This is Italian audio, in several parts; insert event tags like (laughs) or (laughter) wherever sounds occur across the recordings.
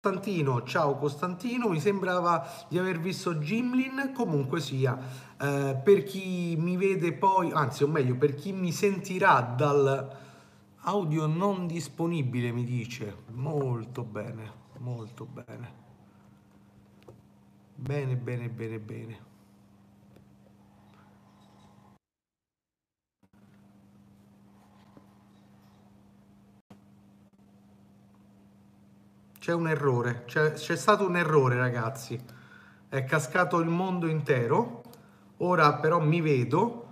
Costantino, ciao Costantino, mi sembrava di aver visto Gimlin, comunque sia, eh, per chi mi vede poi, anzi o meglio, per chi mi sentirà dal audio non disponibile, mi dice, molto bene, molto bene, bene, bene, bene, bene. C'è un errore, c'è, c'è stato un errore ragazzi, è cascato il mondo intero, ora però mi vedo,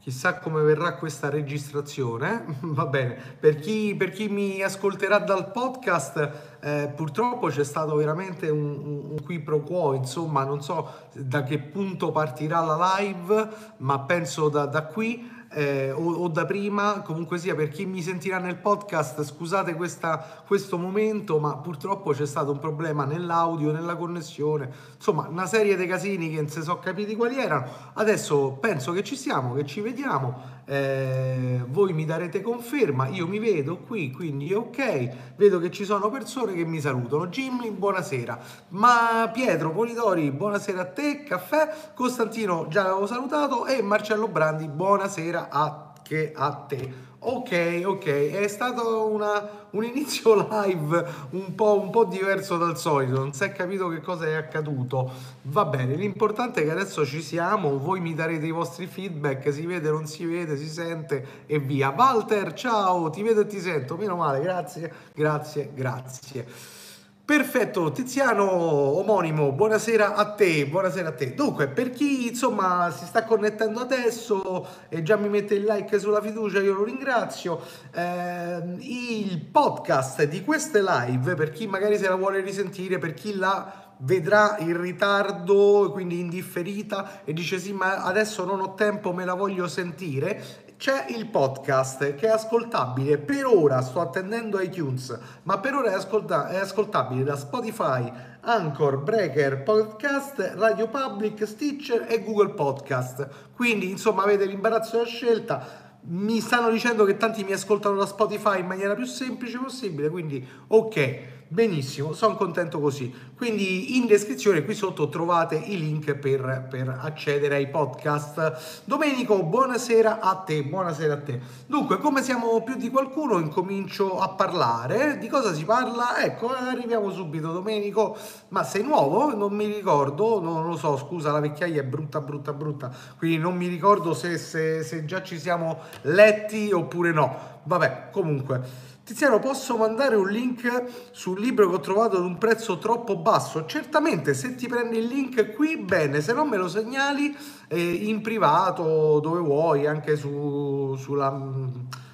chissà come verrà questa registrazione, (laughs) va bene, per chi, per chi mi ascolterà dal podcast eh, purtroppo c'è stato veramente un, un, un, qui pro quo, insomma non so da che punto partirà la live, ma penso da, da qui eh, o, o, da prima, comunque sia per chi mi sentirà nel podcast, scusate questa, questo momento, ma purtroppo c'è stato un problema nell'audio, nella connessione, insomma una serie di casini che non si sono capiti quali erano. Adesso penso che ci siamo, che ci vediamo, eh, voi mi darete conferma, io mi vedo qui, quindi ok, vedo che ci sono persone che mi salutano. Jimmy, buonasera. Ma Pietro Polidori, buonasera a te, caffè. Costantino, già l'avevo salutato e Marcello Brandi, buonasera anche a te. Ok, ok, è stato una, un inizio (laughs) live un po', un po', diverso dal solito, non si è capito che cosa è accaduto. Va bene, l'importante è che adesso ci siamo, voi mi darete i vostri feedback, si vede, non si vede, si sente e via. Walter, ciao, ti vedo e ti sento, meno male, grazie, grazie, grazie. Perfetto, Tiziano omonimo, buonasera a te, buonasera a te. Dunque, per chi insomma si sta connettendo adesso e già mi mette il like sulla fiducia, io lo ringrazio. Eh, il podcast di queste live, per chi magari se la vuole risentire, per chi la vedrà in ritardo, quindi indifferita e dice sì ma adesso non ho tempo, me la voglio sentire, c'è il podcast che è ascoltabile per ora, sto attendendo iTunes, ma per ora è, ascolta- è ascoltabile da Spotify, Anchor, Breaker, Podcast, Radio Public, Stitcher e Google Podcast. Quindi insomma avete l'imbarazzo della scelta. Mi stanno dicendo che tanti mi ascoltano da Spotify in maniera più semplice possibile, quindi ok. Benissimo, sono contento così. Quindi in descrizione qui sotto trovate i link per, per, accedere ai podcast. Domenico, buonasera a te, buonasera a te. Dunque, come siamo più di qualcuno, incomincio a parlare. Di cosa si parla? Ecco, arriviamo subito, Domenico. Ma sei nuovo? Non mi ricordo, non lo so, scusa, la vecchiaia è brutta, brutta, brutta. Quindi non mi ricordo se, se, se già ci siamo letti oppure no. Vabbè, comunque. Tiziano, posso mandare un link sul libro che ho trovato ad un prezzo troppo basso? Certamente, se ti prendi il link qui, bene, se no me lo segnali eh, in privato, dove vuoi, anche su, sulla,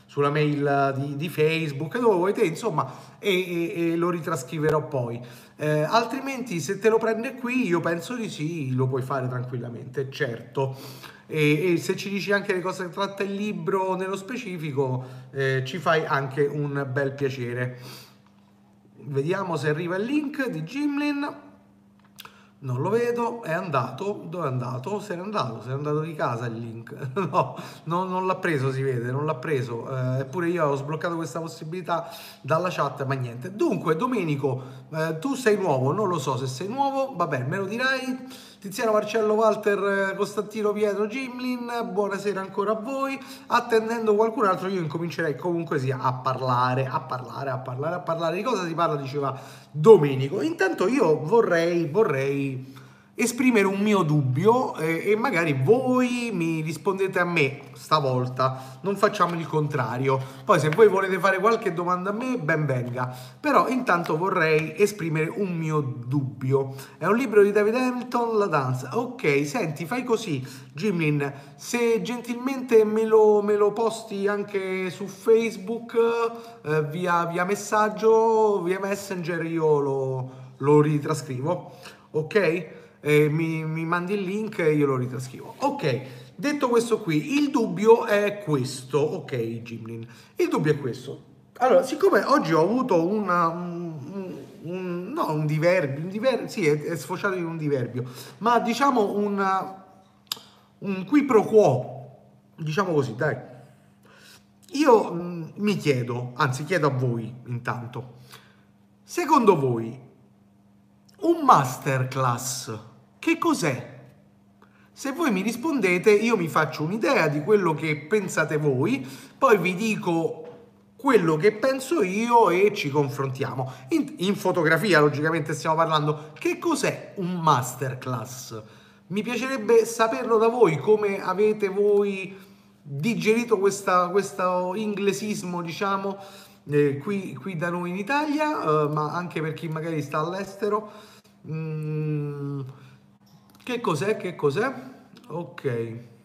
sulla mail di, di, Facebook, dove vuoi te, insomma, e, e, e lo ritrascriverò poi. Eh, altrimenti, se te lo prende qui, io penso di sì, lo puoi fare tranquillamente, certo e, e, se ci dici anche le cose che tratta il libro nello specifico eh, ci fai anche un bel piacere vediamo se arriva il link di Gimlin non lo vedo, è andato, dove è andato? Se n'è andato, se n'è andato di casa il link. (laughs) no, non, non l'ha preso, si vede, non l'ha preso. Eh, eppure io ho sbloccato questa possibilità dalla chat, ma niente. Dunque, Domenico, eh, tu sei nuovo, non lo so se sei nuovo, va bene, me lo dirai. Tiziano Marcello Walter Costantino Pietro Gimlin, buonasera ancora a voi. Attendendo qualcun altro, io incomincerei comunque sia a parlare, a parlare, a parlare, a parlare. Di cosa si parla? Diceva Domenico. Intanto io vorrei, vorrei esprimere un mio dubbio eh, e magari voi mi rispondete a me stavolta, non facciamo il contrario. Poi se voi volete fare qualche domanda a me, ben venga. Però intanto vorrei esprimere un mio dubbio. È un libro di David Hamilton, La danza. Ok, senti, fai così, Jimlin, se gentilmente me lo, me lo posti anche su Facebook eh, via, via, messaggio, via messenger, io lo, lo ritrascrivo. Ok? Eh, mi, mi, mandi il link e io lo ritrascrivo. Ok, detto questo qui, il dubbio è questo, ok Gimlin, il dubbio è questo. Allora, siccome oggi ho avuto una, un, un, no, un diverbio, un diverbio sì, è, è, sfociato in un diverbio, ma diciamo una, un qui pro quo, diciamo così, dai. Io mh, mi chiedo, anzi chiedo a voi intanto, secondo voi Un masterclass, che cos'è? Se voi mi rispondete, io mi faccio un'idea di quello che pensate voi, poi vi dico quello che penso io e ci confrontiamo. In, in, fotografia, logicamente, stiamo parlando. Che cos'è un masterclass? Mi piacerebbe saperlo da voi, come avete voi digerito questa, questo inglesismo, diciamo, eh, qui, qui, da noi in Italia, eh, ma anche per chi magari sta all'estero. Mm, che cos'è? Che cos'è? Ok.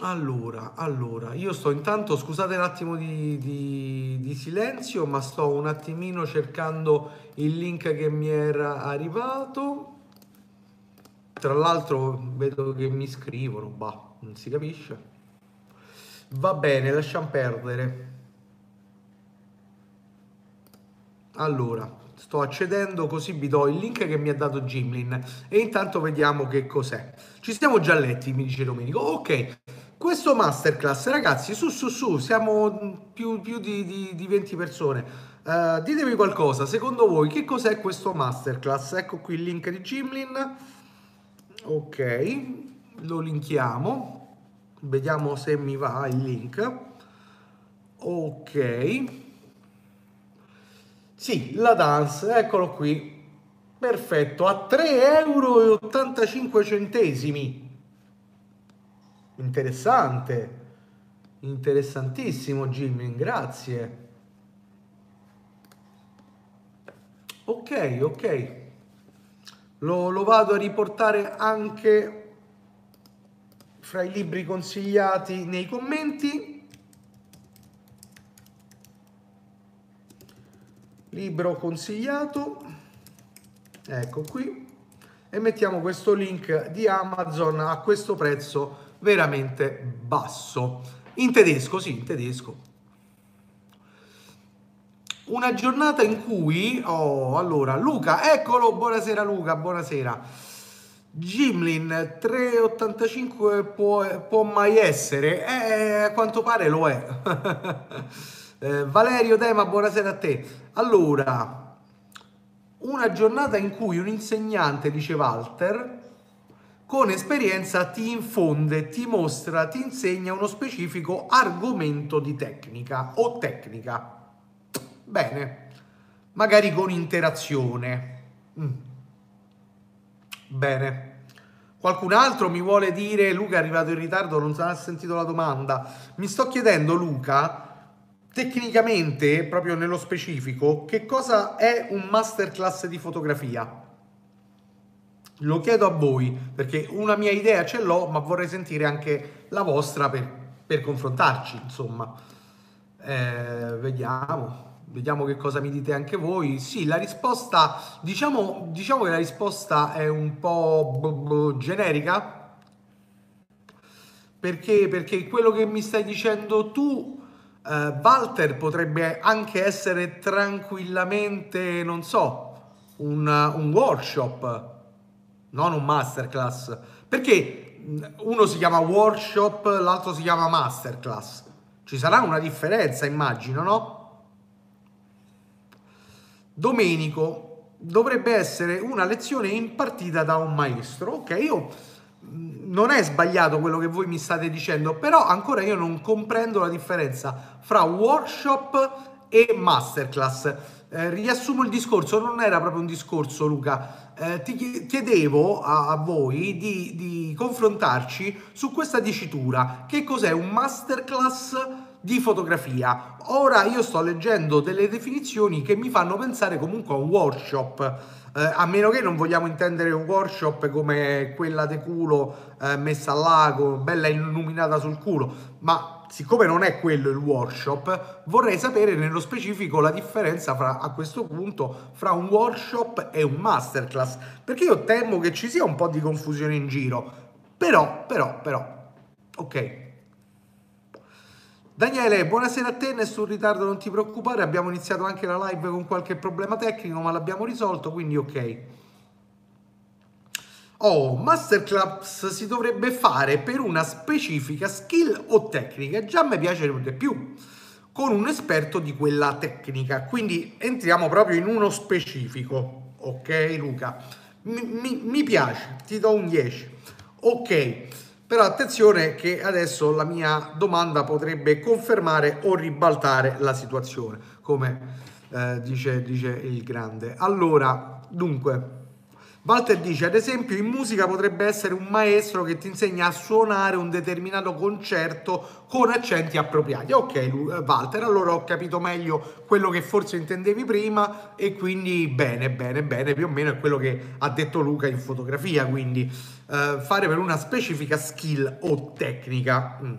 Allora, allora, io sto intanto, scusate un attimo di, di, di, silenzio, ma sto un attimino cercando il link che mi era arrivato. Tra l'altro vedo che mi scrivono, bah, non si capisce. Va bene, lasciamo perdere. Allora, sto accedendo così vi do il link che mi ha dato Gimlin e intanto vediamo che cos'è. Ci siamo già letti, mi dice Domenico. Ok, questo masterclass, ragazzi, su su su, siamo più, più di, di, di, 20 persone. Uh, ditemi qualcosa, secondo voi che cos'è questo masterclass? Ecco qui il link di Gimlin. Ok, lo linkiamo. Vediamo se mi va il link. Ok. Sì, la dance, eccolo qui. Perfetto, a 3,85 euro. Interessante, interessantissimo Jimmy, grazie. Ok, ok. Lo, lo vado a riportare anche fra i libri consigliati nei commenti. Libro consigliato, ecco qui, e mettiamo questo link di Amazon a questo prezzo veramente basso. In tedesco, sì, in tedesco. Una giornata in cui, oh, allora, Luca, eccolo, buonasera Luca, buonasera. Gimlin 385 può, può mai essere? Eh, a quanto pare lo è. (laughs) eh, Valerio Dema, buonasera a te. Allora, una giornata in cui un insegnante, dice Walter, con esperienza ti infonde, ti mostra, ti insegna uno specifico argomento di tecnica o tecnica. Bene, magari con interazione. Mm. Bene. Qualcun altro mi vuole dire, Luca è arrivato in ritardo, non ha sentito la domanda. Mi sto chiedendo, Luca, tecnicamente, proprio nello specifico, che cosa è un masterclass di fotografia? Lo chiedo a voi perché una mia idea ce l'ho, ma vorrei sentire anche la vostra per, per confrontarci, insomma. Eh, vediamo, vediamo che cosa mi dite anche voi. Sì, la risposta, diciamo, diciamo che la risposta è un po' generica. Perché? Perché quello che mi stai dicendo tu, eh, Walter, potrebbe anche essere tranquillamente, non so, un, un workshop non un masterclass. Perché uno si chiama workshop, l'altro si chiama masterclass? Ci sarà una differenza, immagino, no? Domenico dovrebbe essere una lezione impartita da un maestro. Ok, io non è sbagliato quello che voi mi state dicendo, però ancora io non comprendo la differenza fra workshop e masterclass. Eh, riassumo il discorso, non era proprio un discorso Luca, eh, ti chiedevo a, a voi di, di, confrontarci su questa dicitura, che cos'è un masterclass di fotografia. Ora io sto leggendo delle definizioni che mi fanno pensare comunque a un workshop, eh, a meno che non vogliamo intendere un workshop come quella de culo eh, messa lago, bella illuminata sul culo, ma siccome non è quello il workshop, vorrei sapere nello specifico la differenza fra, a questo punto fra un workshop e un masterclass, perché io temo che ci sia un po' di confusione in giro. Però, però, però, ok. Daniele, buonasera a te, nessun ritardo, non ti preoccupare, abbiamo iniziato anche la live con qualche problema tecnico, ma l'abbiamo risolto, quindi ok. Oh, masterclass si dovrebbe fare per una specifica skill o tecnica, già mi piacerebbe più, con un esperto di quella tecnica. Quindi entriamo proprio in uno specifico, ok Luca? Mi, mi, mi piace, ti do un 10. Ok, però attenzione che adesso la mia domanda potrebbe confermare o ribaltare la situazione, come eh, dice, dice il grande. Allora, dunque, Walter dice, ad esempio, in musica potrebbe essere un maestro che ti insegna a suonare un determinato concerto con accenti appropriati. Ok, eh, Walter, allora ho capito meglio quello che forse intendevi prima e quindi bene, bene, bene, più o meno è quello che ha detto Luca in fotografia, quindi eh, fare per una specifica skill o tecnica. Mm.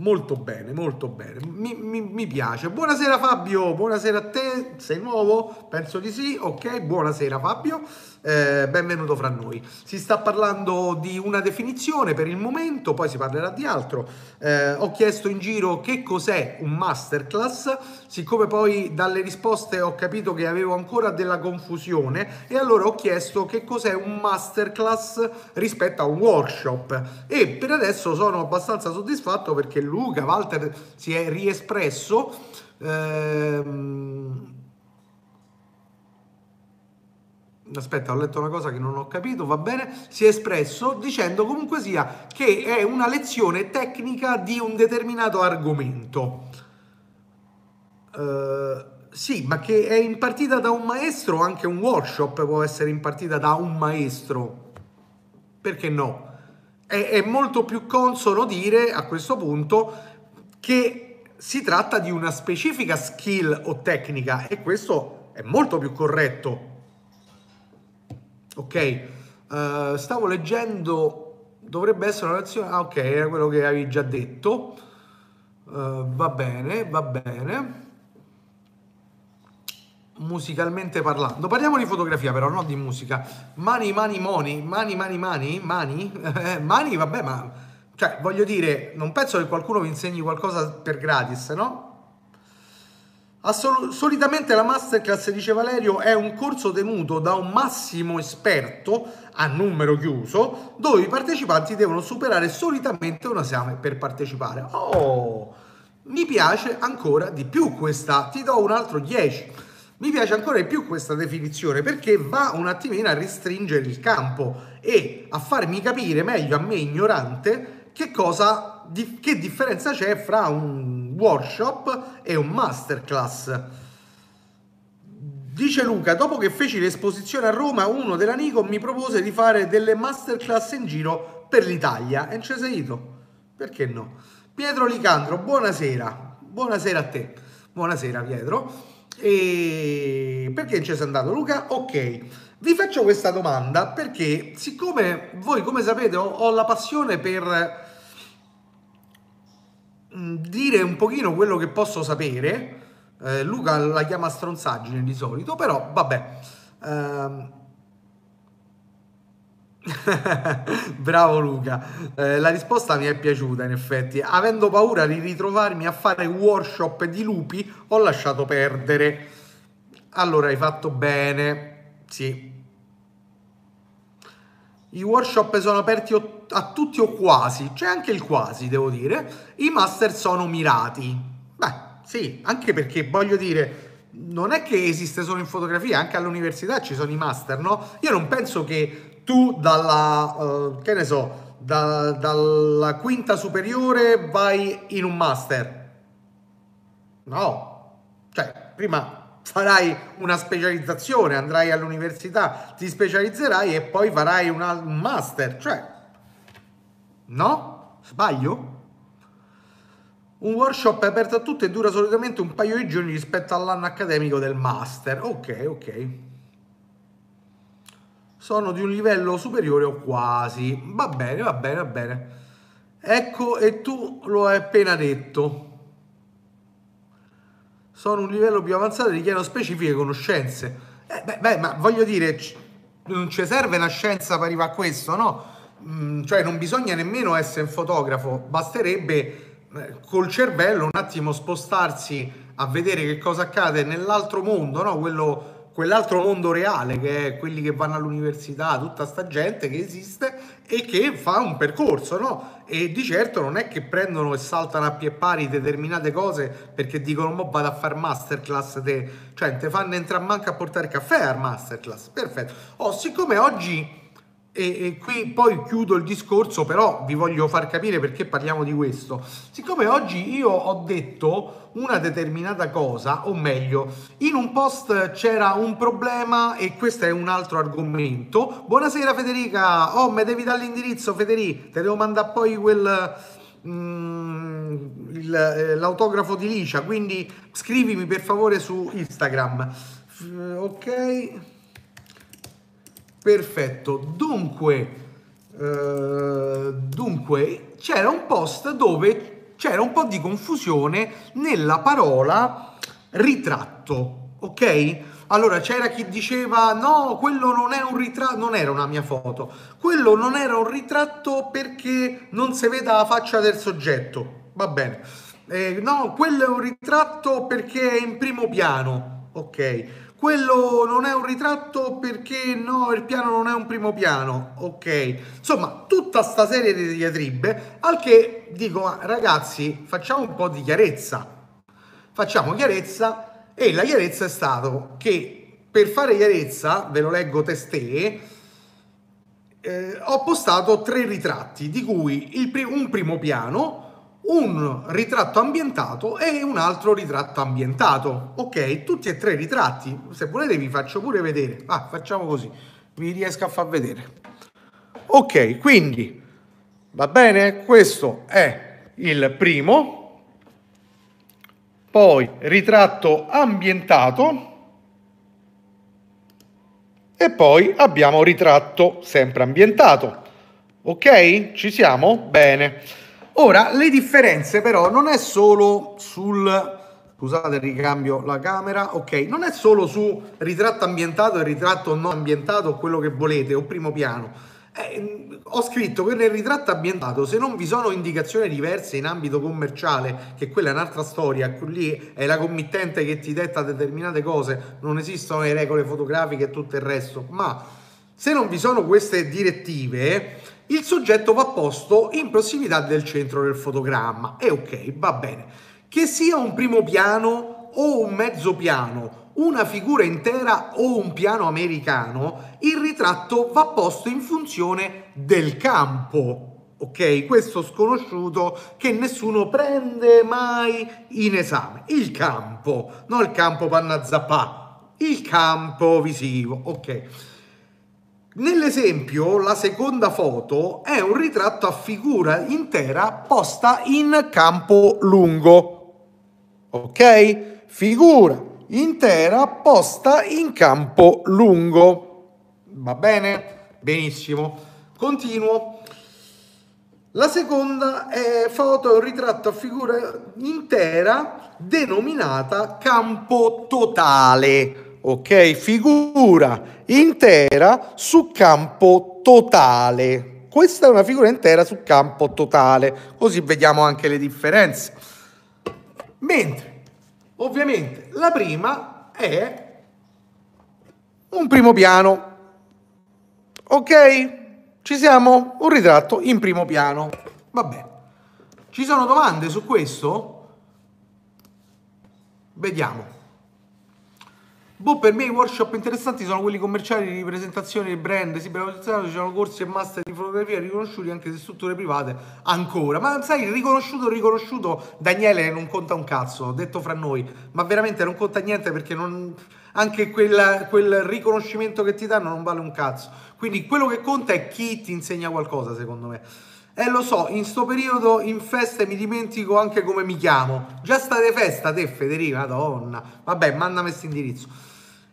Molto bene, molto bene, mi, mi, mi, piace. Buonasera Fabio, buonasera a te, sei nuovo? Penso di sì, ok, buonasera Fabio eh, benvenuto fra noi. Si sta parlando di una definizione per il momento, poi si parlerà di altro. Eh, ho chiesto in giro che cos'è un masterclass, siccome poi dalle risposte ho capito che avevo ancora della confusione e allora ho chiesto che cos'è un masterclass rispetto a un workshop e per adesso sono abbastanza soddisfatto perché Luca Walter si è riespresso. Ehm, aspetta, ho letto una cosa che non ho capito, va bene, si è espresso dicendo comunque sia che è una lezione tecnica di un determinato argomento. Uh, sì, ma che è impartita da un maestro, anche un workshop può essere impartita da un maestro. Perché no? È, è molto più consono dire a questo punto che si tratta di una specifica skill o tecnica e questo è molto più corretto Ok, uh, stavo leggendo, dovrebbe essere una lezione, ah ok, era quello che avevi già detto, uh, va bene, va bene. Musicalmente parlando, parliamo di fotografia però, non di musica. Mani, mani, moni, mani, mani, mani, mani, (laughs) mani, vabbè, ma cioè voglio dire, non penso che qualcuno vi insegni qualcosa per gratis, no? Assol- solitamente la masterclass, dice Valerio, è un corso tenuto da un massimo esperto a numero chiuso, dove i partecipanti devono superare solitamente un esame per partecipare. Oh, mi piace ancora di più questa, ti do un altro 10. Mi piace ancora di più questa definizione perché va un attimino a restringere il campo e a farmi capire meglio a me ignorante che cosa, che differenza c'è fra un workshop e un masterclass. Dice Luca, dopo che feci l'esposizione a Roma, uno della Nikon mi propose di fare delle masterclass in giro per l'Italia. E ci sei ido? Perché no? Pietro Licandro, buonasera. Buonasera a te. Buonasera Pietro. E perché ci sei andato Luca? Ok. Vi faccio questa domanda perché siccome voi come sapete ho, ho la passione per dire un pochino quello che posso sapere. Eh, Luca la chiama stronzaggine di solito, però vabbè. Um... (laughs) Bravo Luca, eh, la risposta mi è piaciuta in effetti. Avendo paura di ritrovarmi a fare workshop di lupi, ho lasciato perdere. Allora hai fatto bene, sì, i workshop sono aperti a tutti o quasi, c'è anche il quasi, devo dire. I master sono mirati. Beh, sì, anche perché voglio dire, non è che esiste solo in fotografia, anche all'università ci sono i master, no? Io non penso che tu dalla, uh, che ne so, da, dalla quinta superiore vai in un master. No, cioè, prima farai una specializzazione, andrai all'università, ti specializzerai e poi farai una, un master, cioè, no? Sbaglio? Un workshop è aperto a tutti e dura solitamente un paio di giorni rispetto all'anno accademico del master. Ok, ok. Sono di un livello superiore o quasi. Va bene, va bene, va bene. Ecco, e tu lo hai appena detto sono un livello più avanzato e richiedono specifiche conoscenze. Eh, beh, beh, ma voglio dire, non ci serve una scienza per arrivare a questo, no? Mm, cioè non bisogna nemmeno essere un fotografo, basterebbe eh, col cervello un attimo spostarsi a vedere che cosa accade nell'altro mondo, no? Quello quell'altro mondo reale che è quelli che vanno all'università, tutta sta gente che esiste e che fa un percorso, no? E di certo non è che prendono e saltano a pie pari determinate cose perché dicono mo vado a fare masterclass, te. cioè te fanno entrare manca a portare caffè al masterclass, perfetto. Oh, siccome oggi e, e, qui poi chiudo il discorso, però vi voglio far capire perché parliamo di questo. Siccome oggi io ho detto una determinata cosa, o meglio, in un post c'era un problema e questo è un altro argomento. Buonasera Federica, oh, mi devi dare l'indirizzo Federica, te devo mandare poi quel... Mm, il, eh, l'autografo di Licia, quindi scrivimi per favore su Instagram. Ok. Perfetto, dunque, eh, dunque c'era un post dove c'era un po' di confusione nella parola ritratto, ok? Allora c'era chi diceva no, quello non è un ritratto, non era una mia foto, quello non era un ritratto perché non si vede la faccia del soggetto, va bene. Eh, no, quello è un ritratto perché è in primo piano, ok quello non è un ritratto perché no, il piano non è un primo piano, ok? Insomma, tutta sta serie di diatribe, al che dico, ragazzi, facciamo un po' di chiarezza. Facciamo chiarezza e la chiarezza è stato che per fare chiarezza, ve lo leggo testè, eh, ho postato tre ritratti, di cui il, un primo piano, un ritratto ambientato e un altro ritratto ambientato. Ok, tutti e tre ritratti. Se volete vi faccio pure vedere. Ah, facciamo così. Vi riesco a far vedere. Ok, quindi va bene? Questo è il primo. Poi ritratto ambientato. E poi abbiamo ritratto sempre ambientato. Ok? Ci siamo? Bene. Ora, le differenze però non è solo sul... Scusate, ricambio la camera. Ok, non è solo su ritratto ambientato e ritratto non ambientato, quello che volete, o primo piano. Eh, ho scritto che nel ritratto ambientato, se non vi sono indicazioni diverse in ambito commerciale, che quella è un'altra storia, lì è la committente che ti detta determinate cose, non esistono le regole fotografiche e tutto il resto, ma se non vi sono queste direttive, il soggetto va posto in prossimità del centro del fotogramma. E ok, va bene. Che sia un primo piano o un mezzo piano, una figura intera o un piano americano, il ritratto va posto in funzione del campo. Ok, questo sconosciuto che nessuno prende mai in esame. Il campo, non il campo panna zappà, il campo visivo. Ok. Nell'esempio, la seconda foto è un ritratto a figura intera posta in campo lungo. Ok? Figura intera posta in campo lungo. Va bene? Benissimo. Continuo. La seconda è foto, un ritratto a figura intera denominata campo totale ok? Figura intera su campo totale. Questa è una figura intera su campo totale, così vediamo anche le differenze. Mentre, ovviamente, la prima è un primo piano. Ok? Ci siamo? Un ritratto in primo piano. Va bene. Ci sono domande su questo? Vediamo. Boh, per me i workshop interessanti sono quelli commerciali di presentazione di brand, si ci sono corsi e master di fotografia riconosciuti anche se strutture private ancora. Ma sai, riconosciuto, riconosciuto, Daniele non conta un cazzo, detto fra noi, ma veramente non conta niente perché non, anche quel, quel riconoscimento che ti danno non vale un cazzo. Quindi quello che conta è chi ti insegna qualcosa, secondo me. E eh, lo so, in sto periodo in feste mi dimentico anche come mi chiamo. Già state festa te, Federica, madonna. Vabbè, mandami questo indirizzo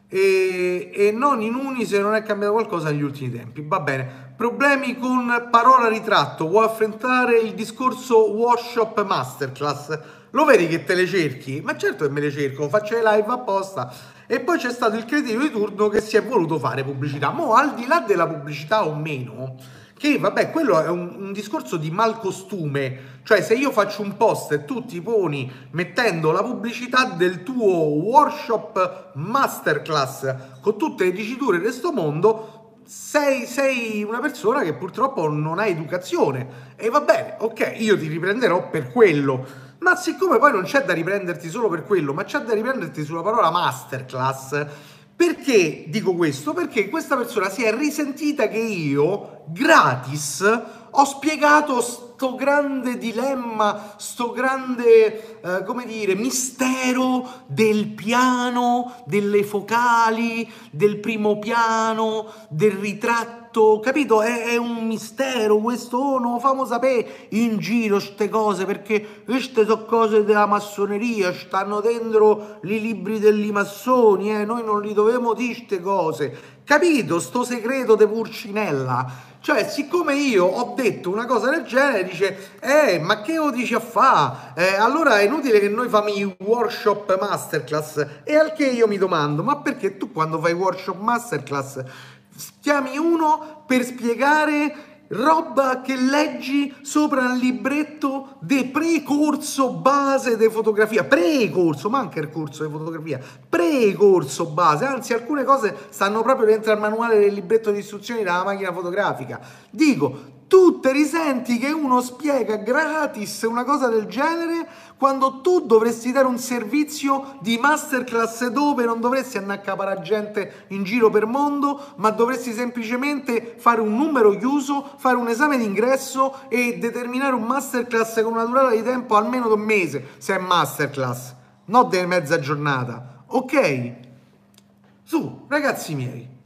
e, e non in uni se non è cambiato qualcosa negli ultimi tempi. Va bene. Problemi con parola ritratto, vuoi affrontare il discorso workshop masterclass? Lo vedi che te le cerchi? Ma certo che me le cerco, faccio le live apposta. E poi c'è stato il cretino di turno che si è voluto fare pubblicità. Mo al di là della pubblicità o meno, che vabbè, quello è un, un, discorso di malcostume, cioè se io faccio un post e tu ti poni mettendo la pubblicità del tuo workshop masterclass con tutte le diciture di questo mondo, sei, sei una persona che purtroppo non ha educazione e va bene, ok, io ti riprenderò per quello. Ma siccome poi non c'è da riprenderti solo per quello, ma c'è da riprenderti sulla parola masterclass, perché dico questo? Perché questa persona si è risentita che io, gratis, ho spiegato sto grande dilemma, sto grande, eh, come dire, mistero del piano, delle focali, del primo piano, del ritratto capito? È, è, un mistero questo, oh, non lo famo sapere in giro queste cose, perché queste sono cose della massoneria, stanno dentro i libri degli massoni, eh? noi non li dovevamo dire queste cose, capito? Sto segreto di Purcinella. Cioè, siccome io ho detto una cosa del genere, dice, eh, ma che lo dici a fa? Eh, allora è inutile che noi facciamo i workshop masterclass. E al che io mi domando, ma perché tu quando fai workshop masterclass chiami uno per spiegare roba che leggi sopra il libretto del precorso base di fotografia, precorso, manca il corso di fotografia, precorso base, anzi alcune cose stanno proprio dentro al manuale del libretto di istruzioni della macchina fotografica. Dico, tu te risenti che uno spiega gratis una cosa del genere quando tu dovresti dare un servizio di masterclass dove non dovresti andare a capare gente in giro per mondo, ma dovresti semplicemente fare un numero chiuso, fare un esame d'ingresso e determinare un masterclass con una durata di tempo almeno di un mese, se è masterclass, non di mezza giornata. Ok? Su, ragazzi miei.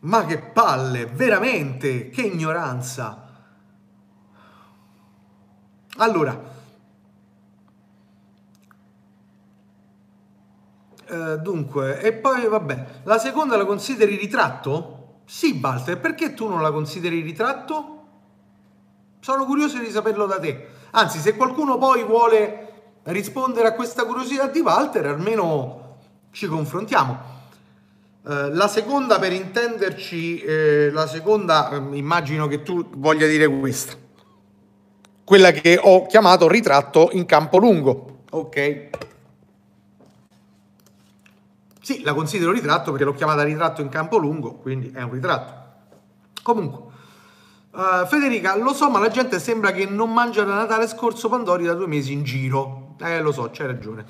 Ma che palle, veramente, che ignoranza. Allora, eh, dunque, e poi vabbè, la seconda la consideri ritratto? Sì, Walter, perché tu non la consideri ritratto? Sono curioso di saperlo da te. Anzi, se qualcuno poi vuole rispondere a questa curiosità di Walter, almeno ci confrontiamo. Eh, la seconda, per intenderci, eh, la seconda, eh, immagino che tu voglia dire questa, quella che ho chiamato ritratto in campo lungo. Ok. Sì, la considero ritratto perché l'ho chiamata ritratto in campo lungo, quindi è un ritratto. Comunque, uh, Federica, lo so, ma la gente sembra che non mangia da Natale scorso Pandori da due mesi in giro. Eh, lo so, c'hai ragione.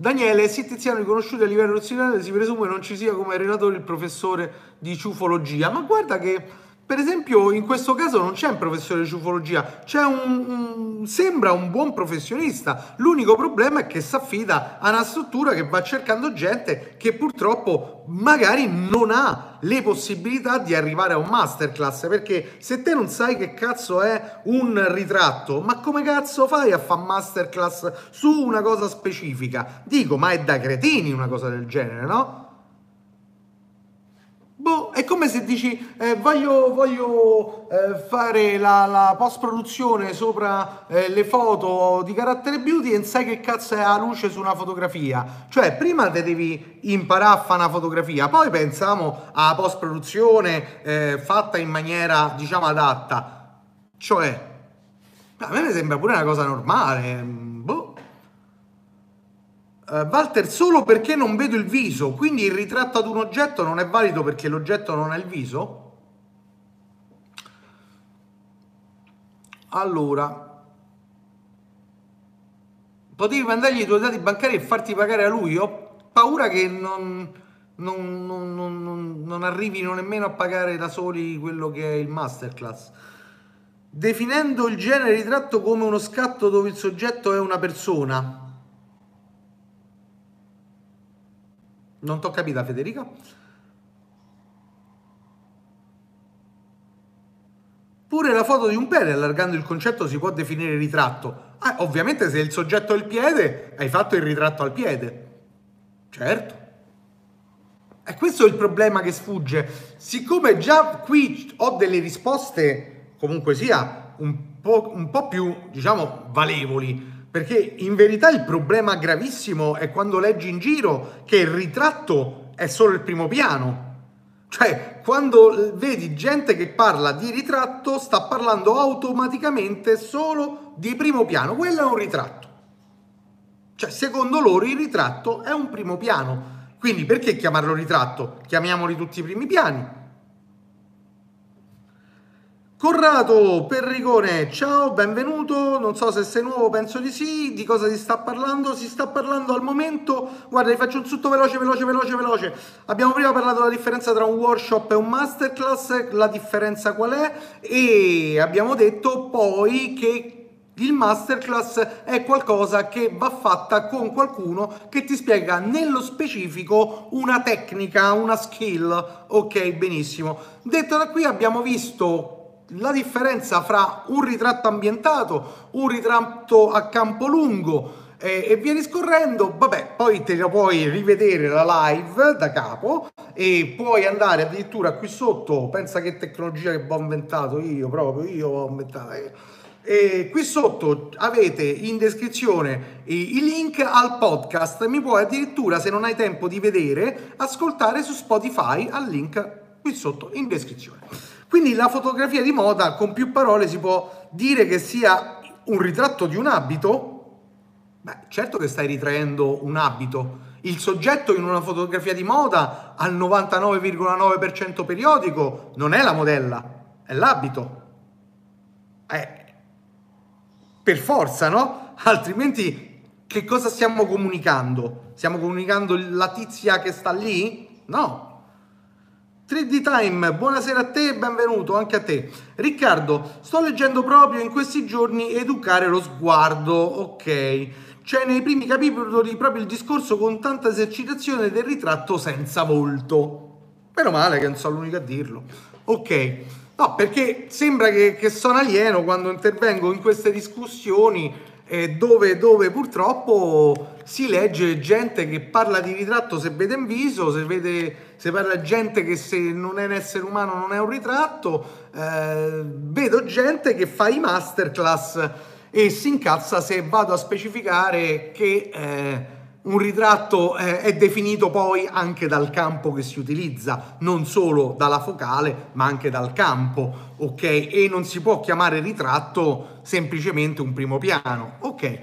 Daniele, sì Tiziano riconosciuto a livello nazionale, si presume non ci sia come relatore il professore di ciufologia, ma guarda che per esempio in questo caso non c'è un professore di ciufologia, c'è un, un, sembra un buon professionista, l'unico problema è che si affida a una struttura che va cercando gente che purtroppo magari non ha le possibilità di arrivare a un masterclass perché se te non sai che cazzo è un ritratto ma come cazzo fai a fare masterclass su una cosa specifica dico ma è da cretini una cosa del genere no? Boh, è come se dici eh, voglio, voglio eh, fare la, la post-produzione sopra eh, le foto di carattere beauty e sai che cazzo è la luce su una fotografia. Cioè, prima te devi imparare a fare una fotografia, poi pensiamo alla post-produzione eh, fatta in maniera, diciamo, adatta. Cioè, a me sembra pure una cosa normale. Uh, Walter, solo perché non vedo il viso, quindi il ritratto ad un oggetto non è valido perché l'oggetto non ha il viso? Allora, potevi mandargli i tuoi dati bancari e farti pagare a lui? Ho paura che non, non, non, non arrivino nemmeno a pagare da soli quello che è il masterclass. Definendo il genere ritratto come uno scatto dove il soggetto è una persona Non t'ho capita Federica? Pure la foto di un piede, allargando il concetto, si può definire ritratto. Ah, ovviamente se il soggetto è il piede, hai fatto il ritratto al piede. Certo. E questo è il problema che sfugge. Siccome già qui ho delle risposte, comunque sia, un po', un po più, diciamo, valevoli, perché in verità il problema gravissimo è quando leggi in giro che il ritratto è solo il primo piano. Cioè, quando vedi gente che parla di ritratto, sta parlando automaticamente solo di primo piano. Quello è un ritratto. Cioè, secondo loro il ritratto è un primo piano. Quindi perché chiamarlo ritratto? Chiamiamoli tutti i primi piani. Corrado Perricone, ciao, benvenuto. Non so se sei nuovo, penso di sì. Di cosa si sta parlando? Si sta parlando al momento. Guarda, vi faccio un tutto veloce, veloce, veloce, veloce. Abbiamo prima parlato della differenza tra un workshop e un masterclass. La differenza qual è? E abbiamo detto poi che il masterclass è qualcosa che va fatta con qualcuno che ti spiega nello specifico una tecnica, una skill. Ok, benissimo. Detto da qui abbiamo visto la differenza fra un ritratto ambientato, un ritratto a campo lungo eh, e via discorrendo, vabbè, poi te lo puoi rivedere la live da capo e puoi andare addirittura qui sotto, pensa che tecnologia che ho inventato io, proprio io ho inventato. E qui sotto avete in descrizione i, link al podcast, mi puoi addirittura se non hai tempo di vedere ascoltare su Spotify al link qui sotto in descrizione. Quindi la fotografia di moda, con più parole, si può dire che sia un ritratto di un abito? Beh, certo che stai ritraendo un abito. Il soggetto in una fotografia di moda al 99,9% periodico non è la modella, è l'abito. Eh, per forza, no? Altrimenti che cosa stiamo comunicando? Stiamo comunicando la tizia che sta lì? No, 3D Time, buonasera a te e benvenuto anche a te. Riccardo, sto leggendo proprio in questi giorni Educare lo sguardo, ok. C'è nei primi capitoli proprio il discorso con tanta esercitazione del ritratto senza volto. Meno male che non sono l'unico a dirlo. Ok. No, perché sembra che, che sono alieno quando intervengo in queste discussioni dove, dove, purtroppo si legge gente che parla di ritratto se vede in viso, se, vede, se parla gente che se non è un essere umano non è un ritratto, eh, vedo gente che fa i masterclass e si incazza se vado a specificare che... Eh, un ritratto eh, è definito poi anche dal campo che si utilizza, non solo dalla focale, ma anche dal campo, ok? E non si può chiamare ritratto semplicemente un primo piano, ok?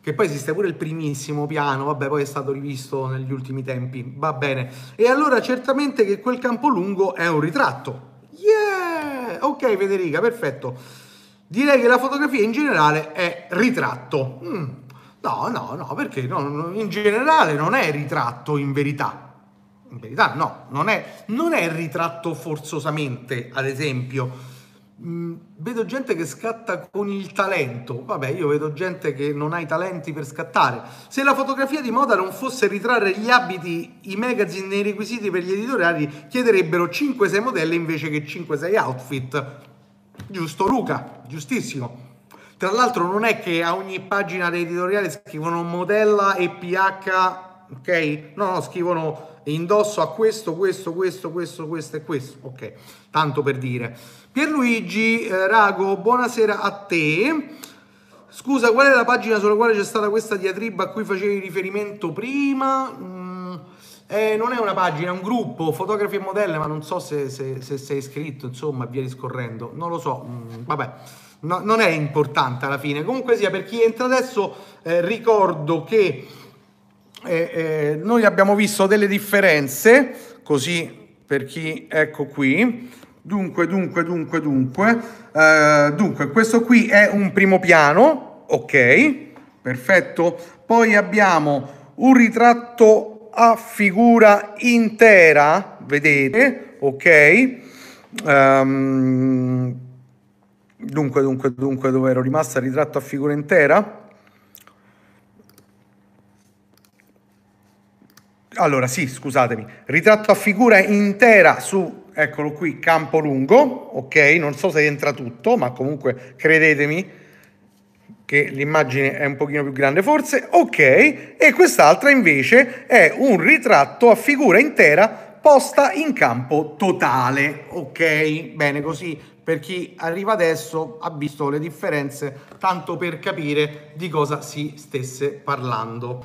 Che poi esiste pure il primissimo piano, vabbè, poi è stato rivisto negli ultimi tempi, va bene. E allora certamente che quel campo lungo è un ritratto. Yeah! Ok, Federica, perfetto. Direi che la fotografia in generale è ritratto. Mm No, no, no, perché no, in generale non è ritratto in verità. In verità no, non è, non è ritratto forzosamente, ad esempio. Mm, vedo gente che scatta con il talento, vabbè io vedo gente che non ha i talenti per scattare. Se la fotografia di moda non fosse ritrarre gli abiti, i magazine nei requisiti per gli editoriali chiederebbero 5-6 modelli invece che 5-6 outfit. Giusto Luca, giustissimo. Tra l'altro non è che a ogni pagina editoriale scrivono modella e PH, ok? No, no, scrivono indosso a questo, questo, questo, questo, questo e questo, ok? Tanto per dire. Pierluigi eh, Rago, buonasera a te. Scusa, qual è la pagina sulla quale c'è stata questa diatriba a cui facevi riferimento prima? Mm, eh, non è una pagina, è un gruppo, fotografi e modelle, ma non so se, se, se sei iscritto, insomma, via discorrendo. Non lo so, mm, vabbè no, non è importante alla fine. Comunque sia, per chi entra adesso, eh, ricordo che eh, eh, noi abbiamo visto delle differenze, così per chi, ecco qui, dunque, dunque, dunque, dunque, eh, dunque, questo qui è un primo piano, ok, perfetto, poi abbiamo un ritratto a figura intera, vedete, ok, um, Dunque, dunque, dunque, dove ero rimasta ritratto a figura intera? Allora, sì, scusatemi, ritratto a figura intera su, eccolo qui, campo lungo, ok? Non so se entra tutto, ma comunque credetemi che l'immagine è un pochino più grande forse, ok? E quest'altra invece è un ritratto a figura intera posta in campo totale, ok? Bene, così per chi arriva adesso ha visto le differenze tanto per capire di cosa si stesse parlando.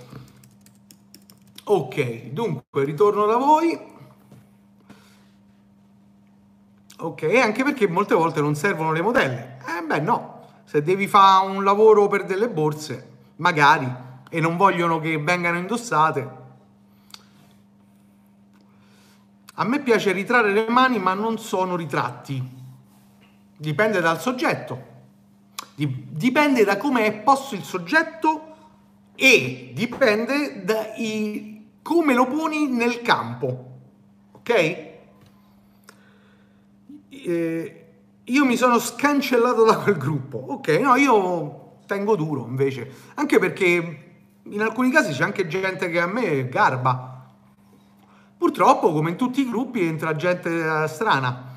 Ok, dunque ritorno da voi. Ok, anche perché molte volte non servono le modelle. Eh beh no, se devi fare un lavoro per delle borse, magari, e non vogliono che vengano indossate. A me piace ritrarre le mani, ma non sono ritratti. Dipende dal soggetto. Dipende da come è posto il soggetto e dipende da come lo poni nel campo. Ok? eh, io mi sono scancellato da quel gruppo. Ok, no, io tengo duro invece, anche perché in alcuni casi c'è anche gente che a me garba. Purtroppo, come in tutti i gruppi, entra gente strana.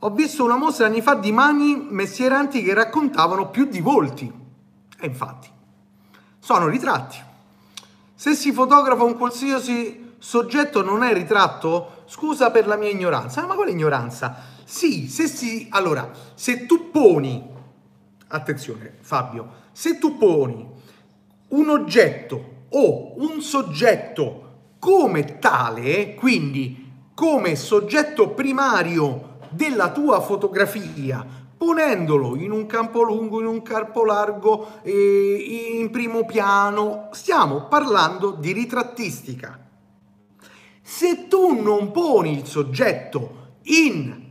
Ho visto una mostra anni fa di mani messieranti che raccontavano più di volti. E infatti, sono ritratti. Se si fotografa un qualsiasi soggetto non è ritratto, scusa per la mia ignoranza. Ma quale ignoranza? Sì, se si... Allora, se tu poni... Attenzione Fabio, se tu poni un oggetto o un soggetto come tale, quindi come soggetto primario della tua fotografia, ponendolo in un campo lungo, in un campo largo, in primo piano, stiamo parlando di ritrattistica. Se tu non poni il soggetto in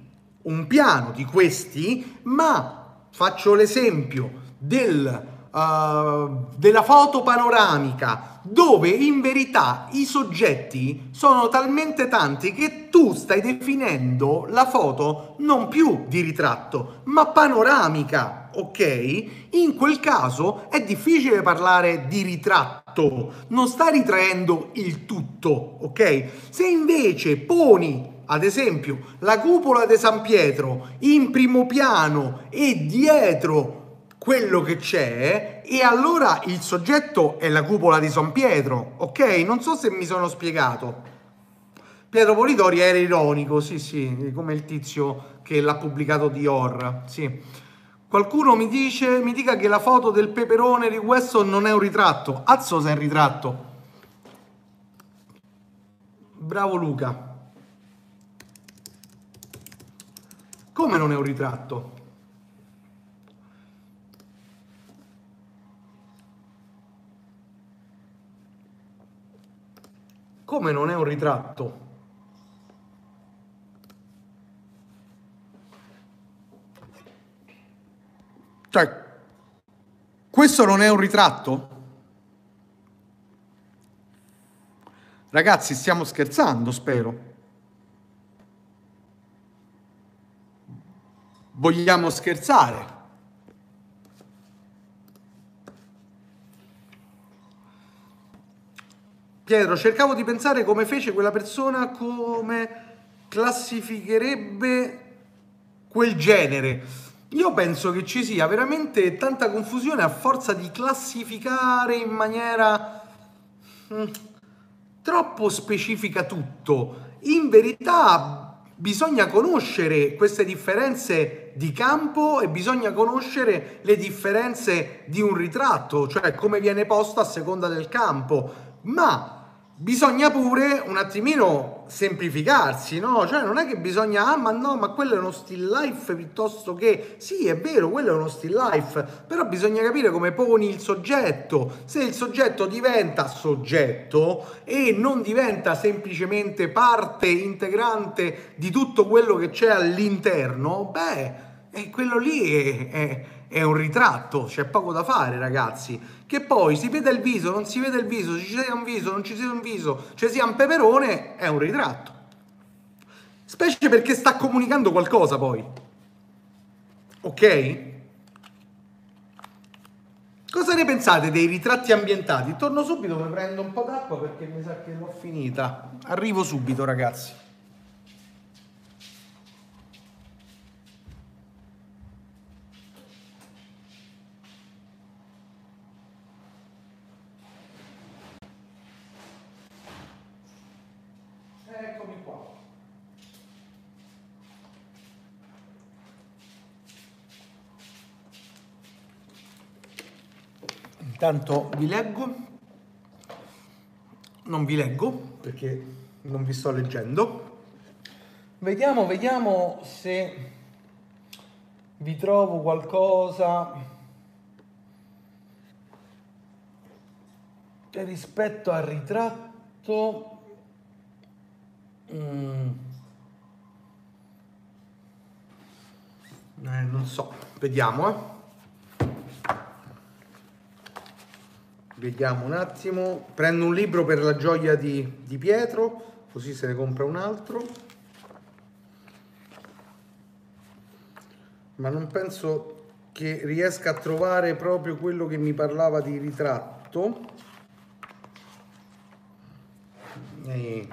un piano di questi, ma faccio l'esempio del, uh, della foto panoramica, dove in verità i soggetti sono talmente tanti che tu stai definendo la foto non più di ritratto, ma panoramica, ok? In quel caso è difficile parlare di ritratto, non stai ritraendo il tutto, ok? Se invece poni ad esempio la cupola di San Pietro in primo piano e dietro quello che c'è e allora il soggetto è la cupola di San Pietro, ok? Non so se mi sono spiegato. Pietro Polidori era ironico, sì sì, come il tizio che l'ha pubblicato Dior, sì. Qualcuno mi dice, mi dica che la foto del peperone di Weston non è un ritratto. Azzo se è un ritratto. Bravo Luca. Come non è un ritratto? Come non è un ritratto? Cioè, questo non è un ritratto? Ragazzi, stiamo scherzando, spero. vogliamo scherzare. Pietro, cercavo di pensare come fece quella persona, come classificherebbe quel genere. Io penso che ci sia veramente tanta confusione a forza di classificare in maniera mh, mm, troppo specifica tutto. In verità bisogna conoscere queste differenze di campo e bisogna conoscere le differenze di un ritratto, cioè come viene posto a seconda del campo, ma bisogna pure un attimino semplificarsi, no? Cioè non è che bisogna, ah ma no, ma quello è uno still life piuttosto che, sì è vero, quello è uno still life, però bisogna capire come poni il soggetto, se il soggetto diventa soggetto e non diventa semplicemente parte integrante di tutto quello che c'è all'interno, beh, e quello lì è, è, è un ritratto, c'è poco da fare ragazzi che poi si vede il viso, non si vede il viso, ci sia un viso, non ci sia un viso, ci sia un peperone, è un ritratto. Specie perché sta comunicando qualcosa poi. Ok? Cosa ne pensate dei ritratti ambientati? Torno subito, mi prendo un po' d'acqua perché mi sa che l'ho finita. Arrivo subito, ragazzi. Intanto vi leggo, non vi leggo perché non vi sto leggendo. Vediamo, vediamo se vi trovo qualcosa rispetto al ritratto. Mm. Eh, non so, vediamo. Eh. Vediamo un attimo. Prendo un libro per la gioia di, di Pietro, così se ne compra un altro. Ma non penso che riesca a trovare proprio quello che mi parlava di ritratto. E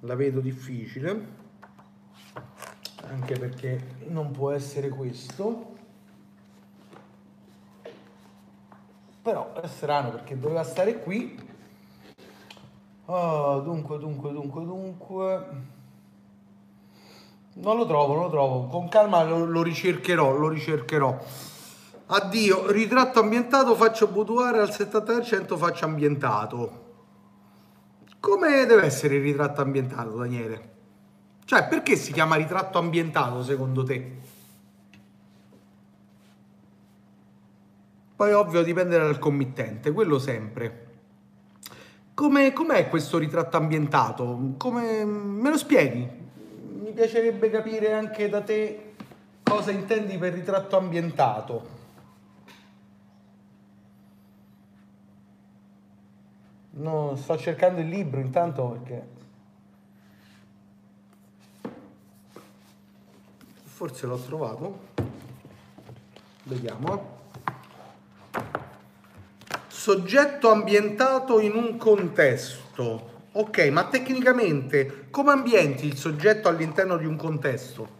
la vedo difficile, anche perché non può essere questo. Però è strano perché doveva stare qui. Oh, dunque dunque dunque dunque. Non lo trovo non lo trovo. Con calma lo, lo ricercherò lo ricercherò. Addio. Ritratto ambientato faccio boudoir al 70% faccio ambientato. Come deve essere il ritratto ambientato Daniele? cioè perché si chiama ritratto ambientato secondo te? Poi ovvio dipende dal committente, quello sempre. Come, com'è questo ritratto ambientato? Come, me lo spieghi? Mi piacerebbe capire anche da te cosa intendi per ritratto ambientato. No, sto cercando il libro intanto perché... Forse l'ho trovato. Vediamo soggetto ambientato in un contesto. Ok, ma tecnicamente come ambienti il soggetto all'interno di un contesto?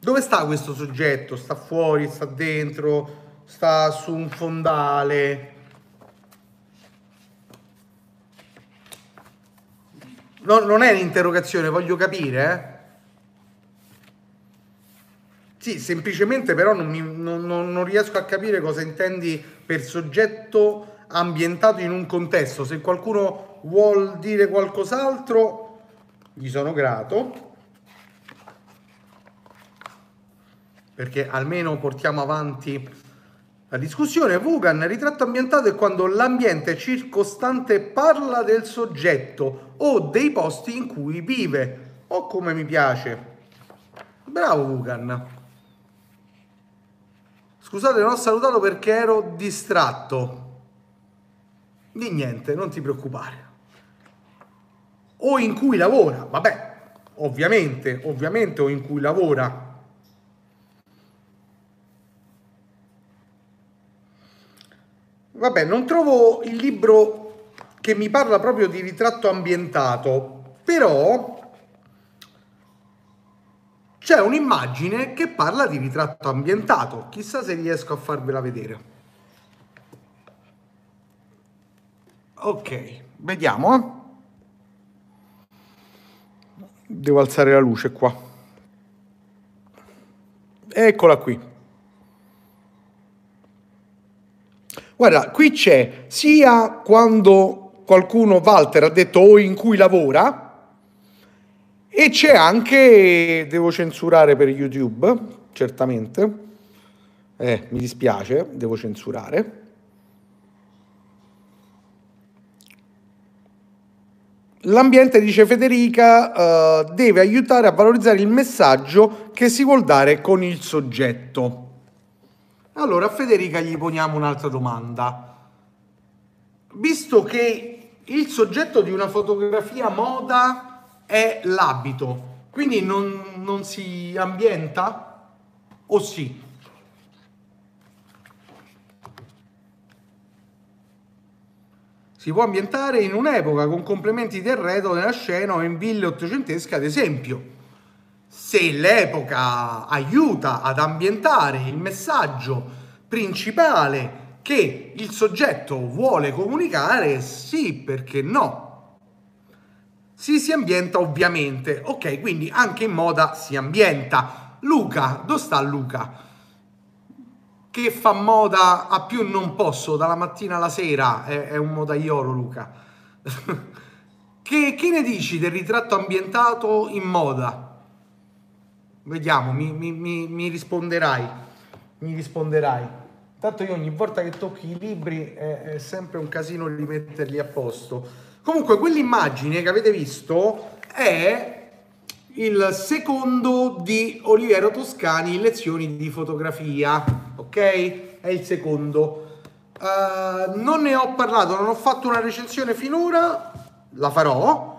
Dove sta questo soggetto? Sta fuori, sta dentro, sta su un fondale? No, non è un'interrogazione, voglio capire, eh? Sì, semplicemente però non, mi, non, non, riesco a capire cosa intendi per soggetto ambientato in un contesto. Se qualcuno vuol dire qualcos'altro, gli sono grato. Perché almeno portiamo avanti la discussione. Vugan, ritratto ambientato è quando l'ambiente circostante parla del soggetto o dei posti in cui vive. O come mi piace. Bravo Vugan. Scusate, non ho salutato perché ero distratto. Di niente, non ti preoccupare. O in cui lavora, vabbè, ovviamente, ovviamente o in cui lavora. Vabbè, non trovo il libro che mi parla proprio di ritratto ambientato, però c'è un'immagine che parla di ritratto ambientato. Chissà se riesco a farvela vedere. Ok, vediamo. Devo alzare la luce qua. Eccola qui. Guarda, qui c'è sia quando qualcuno, Walter, ha detto o in cui lavora, e c'è anche, devo censurare per YouTube, certamente, eh, mi dispiace, devo censurare. L'ambiente, dice Federica, uh, deve aiutare a valorizzare il messaggio che si vuol dare con il soggetto. Allora a Federica gli poniamo un'altra domanda. Visto che il soggetto di una fotografia moda è l'abito, quindi non, non si ambienta o sì? Si può ambientare in un'epoca con complementi di arredo nella scena o in ville ottocentesche, ad esempio. Se l'epoca aiuta ad ambientare il messaggio principale che il soggetto vuole comunicare, sì, perché no? Si si ambienta ovviamente. Ok, quindi anche in moda si ambienta. Luca, dove sta Luca? Che fa moda a più non posso, dalla mattina alla sera, è, è un modaiolo Luca. (laughs) che, che ne dici del ritratto ambientato in moda? Vediamo, mi, mi, mi, mi risponderai. Mi risponderai. Tanto io ogni volta che tocchi i libri è, è sempre un casino rimetterli a posto. Comunque, quell'immagine che avete visto è il secondo di Oliviero Toscani, lezioni di fotografia. Ok? È il secondo. Uh, non ne ho parlato, non ho fatto una recensione finora, la farò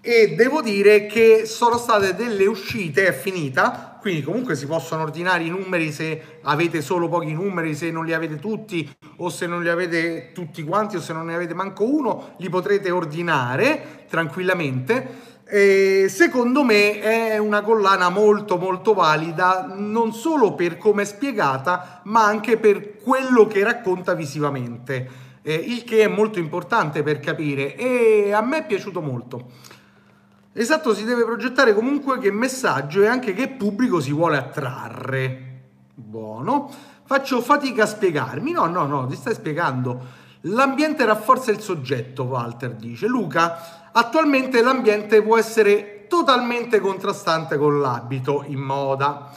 e devo dire che sono state delle uscite, è finita, quindi comunque si possono ordinare i numeri se avete solo pochi numeri, se non li avete tutti o se non li avete tutti quanti o se non ne avete manco uno, li potrete ordinare tranquillamente. E secondo me è una collana molto molto valida non solo per come è spiegata ma anche per quello che racconta visivamente eh, il che è molto importante per capire e a me è piaciuto molto. Esatto, si deve progettare comunque che messaggio e anche che pubblico si vuole attrarre. Buono. Faccio fatica a spiegarmi. No, no, no, ti stai spiegando. L'ambiente rafforza il soggetto, Walter dice. Luca, attualmente l'ambiente può essere totalmente contrastante con l'abito in moda.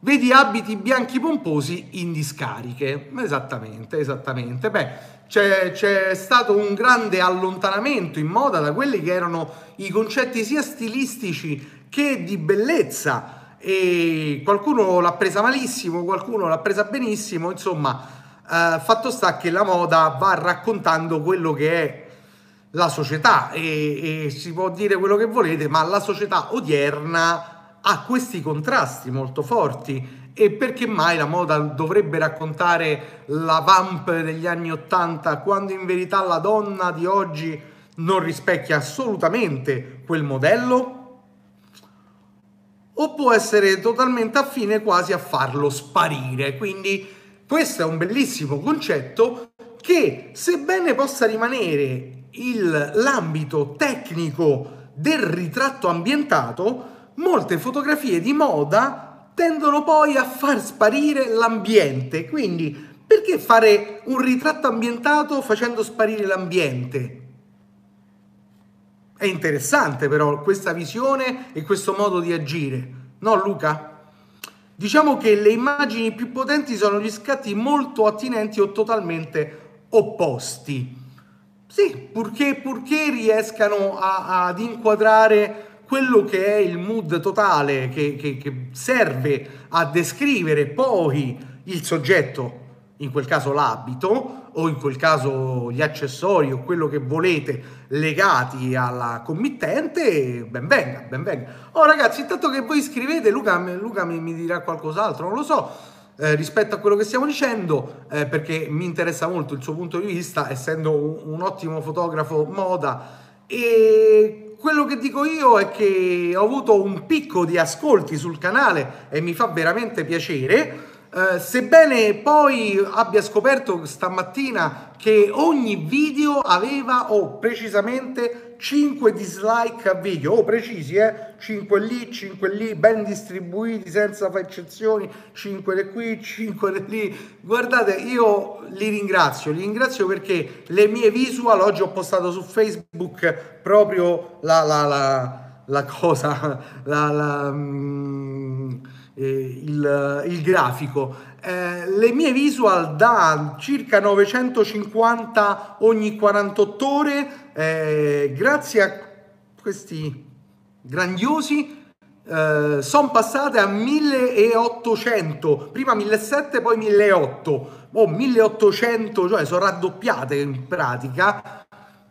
Vedi abiti bianchi pomposi in discariche. Esattamente, esattamente. Beh, c'è, c'è, stato un grande allontanamento in moda da quelli che erano i concetti sia stilistici che di bellezza. E qualcuno l'ha presa malissimo, qualcuno l'ha presa benissimo, insomma, eh, fatto sta che la moda va raccontando quello che è la società. E, e si può dire quello che volete, ma la società odierna ha questi contrasti molto forti e perché mai la moda dovrebbe raccontare la vamp degli anni Ottanta quando in verità la donna di oggi non rispecchia assolutamente quel modello? O può essere totalmente affine quasi a farlo sparire. Quindi questo è un bellissimo concetto che sebbene possa rimanere il, l'ambito tecnico del ritratto ambientato, molte fotografie di moda tendono poi a far sparire l'ambiente. Quindi, perché fare un ritratto ambientato facendo sparire l'ambiente? È interessante però questa visione e questo modo di agire, no Luca? Diciamo che le immagini più potenti sono gli scatti molto attinenti o totalmente opposti. Sì, purché, purché riescano a, ad inquadrare quello che è il mood totale che, che, che serve a descrivere poi il soggetto, in quel caso l'abito o in quel caso gli accessori o quello che volete legati alla committente, ben venga, ben venga. Oh ragazzi, intanto che voi scrivete, Luca, Luca mi, mi dirà qualcos'altro, non lo so, eh, rispetto a quello che stiamo dicendo, eh, perché mi interessa molto il suo punto di vista, essendo un, un ottimo fotografo moda e quello che dico io è che ho avuto un picco di ascolti sul canale e mi fa veramente piacere. Uh, sebbene poi abbia scoperto stamattina che ogni video aveva o oh, precisamente 5 dislike a video, oh precisi eh, 5 lì, 5 lì, ben distribuiti senza eccezioni, 5 di qui, 5 di lì. Guardate, io li ringrazio, li ringrazio perché le mie visual, oggi ho postato su Facebook proprio la, la, la, la cosa, (laughs) la, mm, eh, il, il grafico. Eh, le mie visual da circa 950 ogni 48 ore, eh, grazie a questi grandiosi, eh, sono passate a 1800, prima 1700 poi 1800, oh 1800, cioè sono raddoppiate in pratica.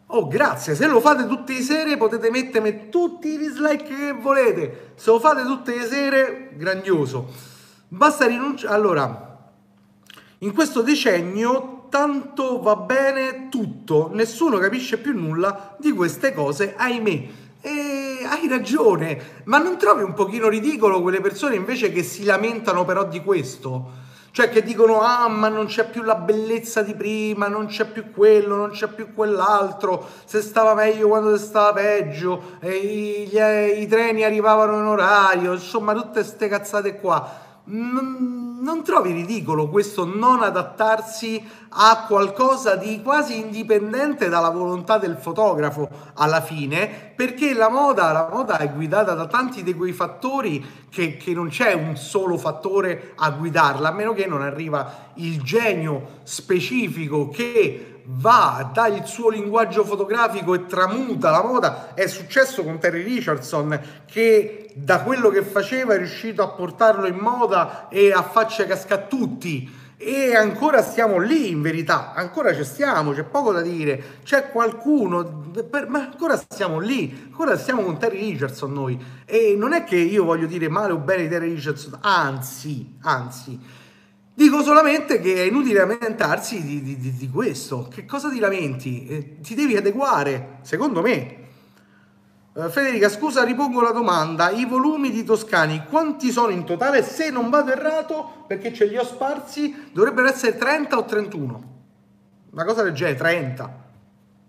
Oh, grazie. Se lo fate tutte le sere potete mettermi tutti i dislike che volete. Se lo fate tutte le sere, grandioso. Basta rinunciare. Allora, in questo decennio tanto va bene tutto, nessuno capisce più nulla di queste cose, ahimè. E hai ragione, ma non trovi un pochino ridicolo quelle persone invece che si lamentano però di questo? Cioè che dicono, ah ma non c'è più la bellezza di prima, non c'è più quello, non c'è più quell'altro, se stava meglio quando si stava peggio, i, gli, i treni arrivavano in orario, insomma tutte queste cazzate qua. Non, non trovi ridicolo questo non adattarsi a qualcosa di quasi indipendente dalla volontà del fotografo alla fine? Perché la moda, la moda è guidata da tanti di quei fattori che, che non c'è un solo fattore a guidarla, a meno che non arriva il genio specifico che va, dà il suo linguaggio fotografico e tramuta la moda. È successo con Terry Richardson che da quello che faceva è riuscito a portarlo in moda e a faccia cascare tutti. E ancora stiamo lì in verità, ancora ci stiamo, c'è poco da dire, c'è qualcuno, per, ma ancora stiamo lì, ancora stiamo con Terry Richardson noi. E non è che io voglio dire male o bene di Terry Richardson, anzi, anzi, Dico solamente che è inutile lamentarsi di, di, di, di questo. Che cosa ti lamenti? Eh, ti devi adeguare, secondo me. Eh, Federica, scusa, ripongo la domanda. I volumi di Toscani quanti sono in totale? Se non vado errato, perché ce li ho sparsi, dovrebbero essere 30 o 31. Una cosa del genere, 30.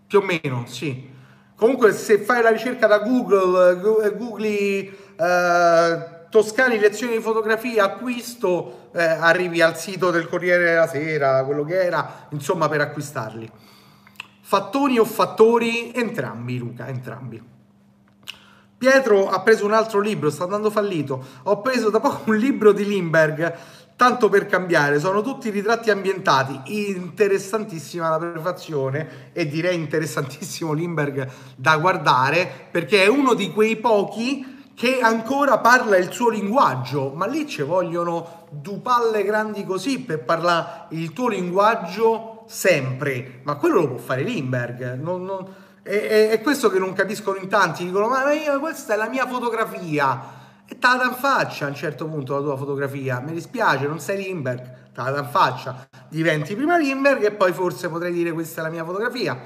Più o meno, sì. Comunque, se fai la ricerca da Google, eh, googli... Uh, Toscani lezioni di fotografia, acquisto, eh, arrivi al sito del Corriere della Sera, quello che era, insomma, per acquistarli. Fattoni o fattori? Entrambi, Luca, entrambi. Pietro ha preso un altro libro, sta andando fallito. Ho preso da poco un libro di Lindbergh, tanto per cambiare, sono tutti ritratti ambientati. Interessantissima la prefazione e direi interessantissimo Lindbergh da guardare perché è uno di quei pochi che ancora parla il suo linguaggio, ma lì ci vogliono due palle grandi così per parlare il tuo linguaggio sempre, ma quello lo può fare Lindbergh, non, non, è, è, questo che non capiscono in tanti, dicono ma io, questa è la mia fotografia, e te la dan faccia a un certo punto la tua fotografia, mi dispiace, non sei Lindbergh, te la dan faccia, diventi prima Lindbergh e poi forse potrei dire questa è la mia fotografia,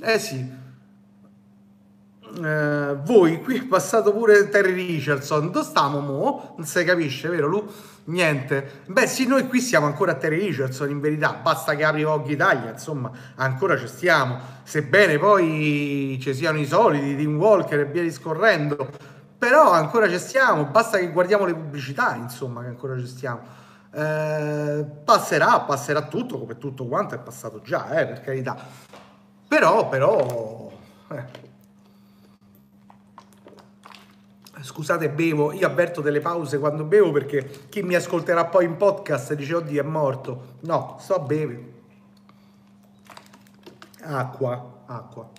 eh sì, eh, voi qui è passato pure Terry Richardson dove stiamo mo? non si capisce vero Lu? niente. Beh sì noi qui siamo ancora a Terry Richardson in verità. Basta che apri Vogue Italia insomma ancora ci stiamo. Sebbene poi ci siano i soliti Tim Walker e via discorrendo. Però ancora ci stiamo. Basta che guardiamo le pubblicità insomma che ancora ci stiamo. Eh, passerà passerà tutto come tutto quanto è passato già eh, per carità. Però però eh scusate bevo, io avverto delle pause quando bevo perché chi mi ascolterà poi in podcast dice oddio è morto. No, sto a bere. Acqua, acqua.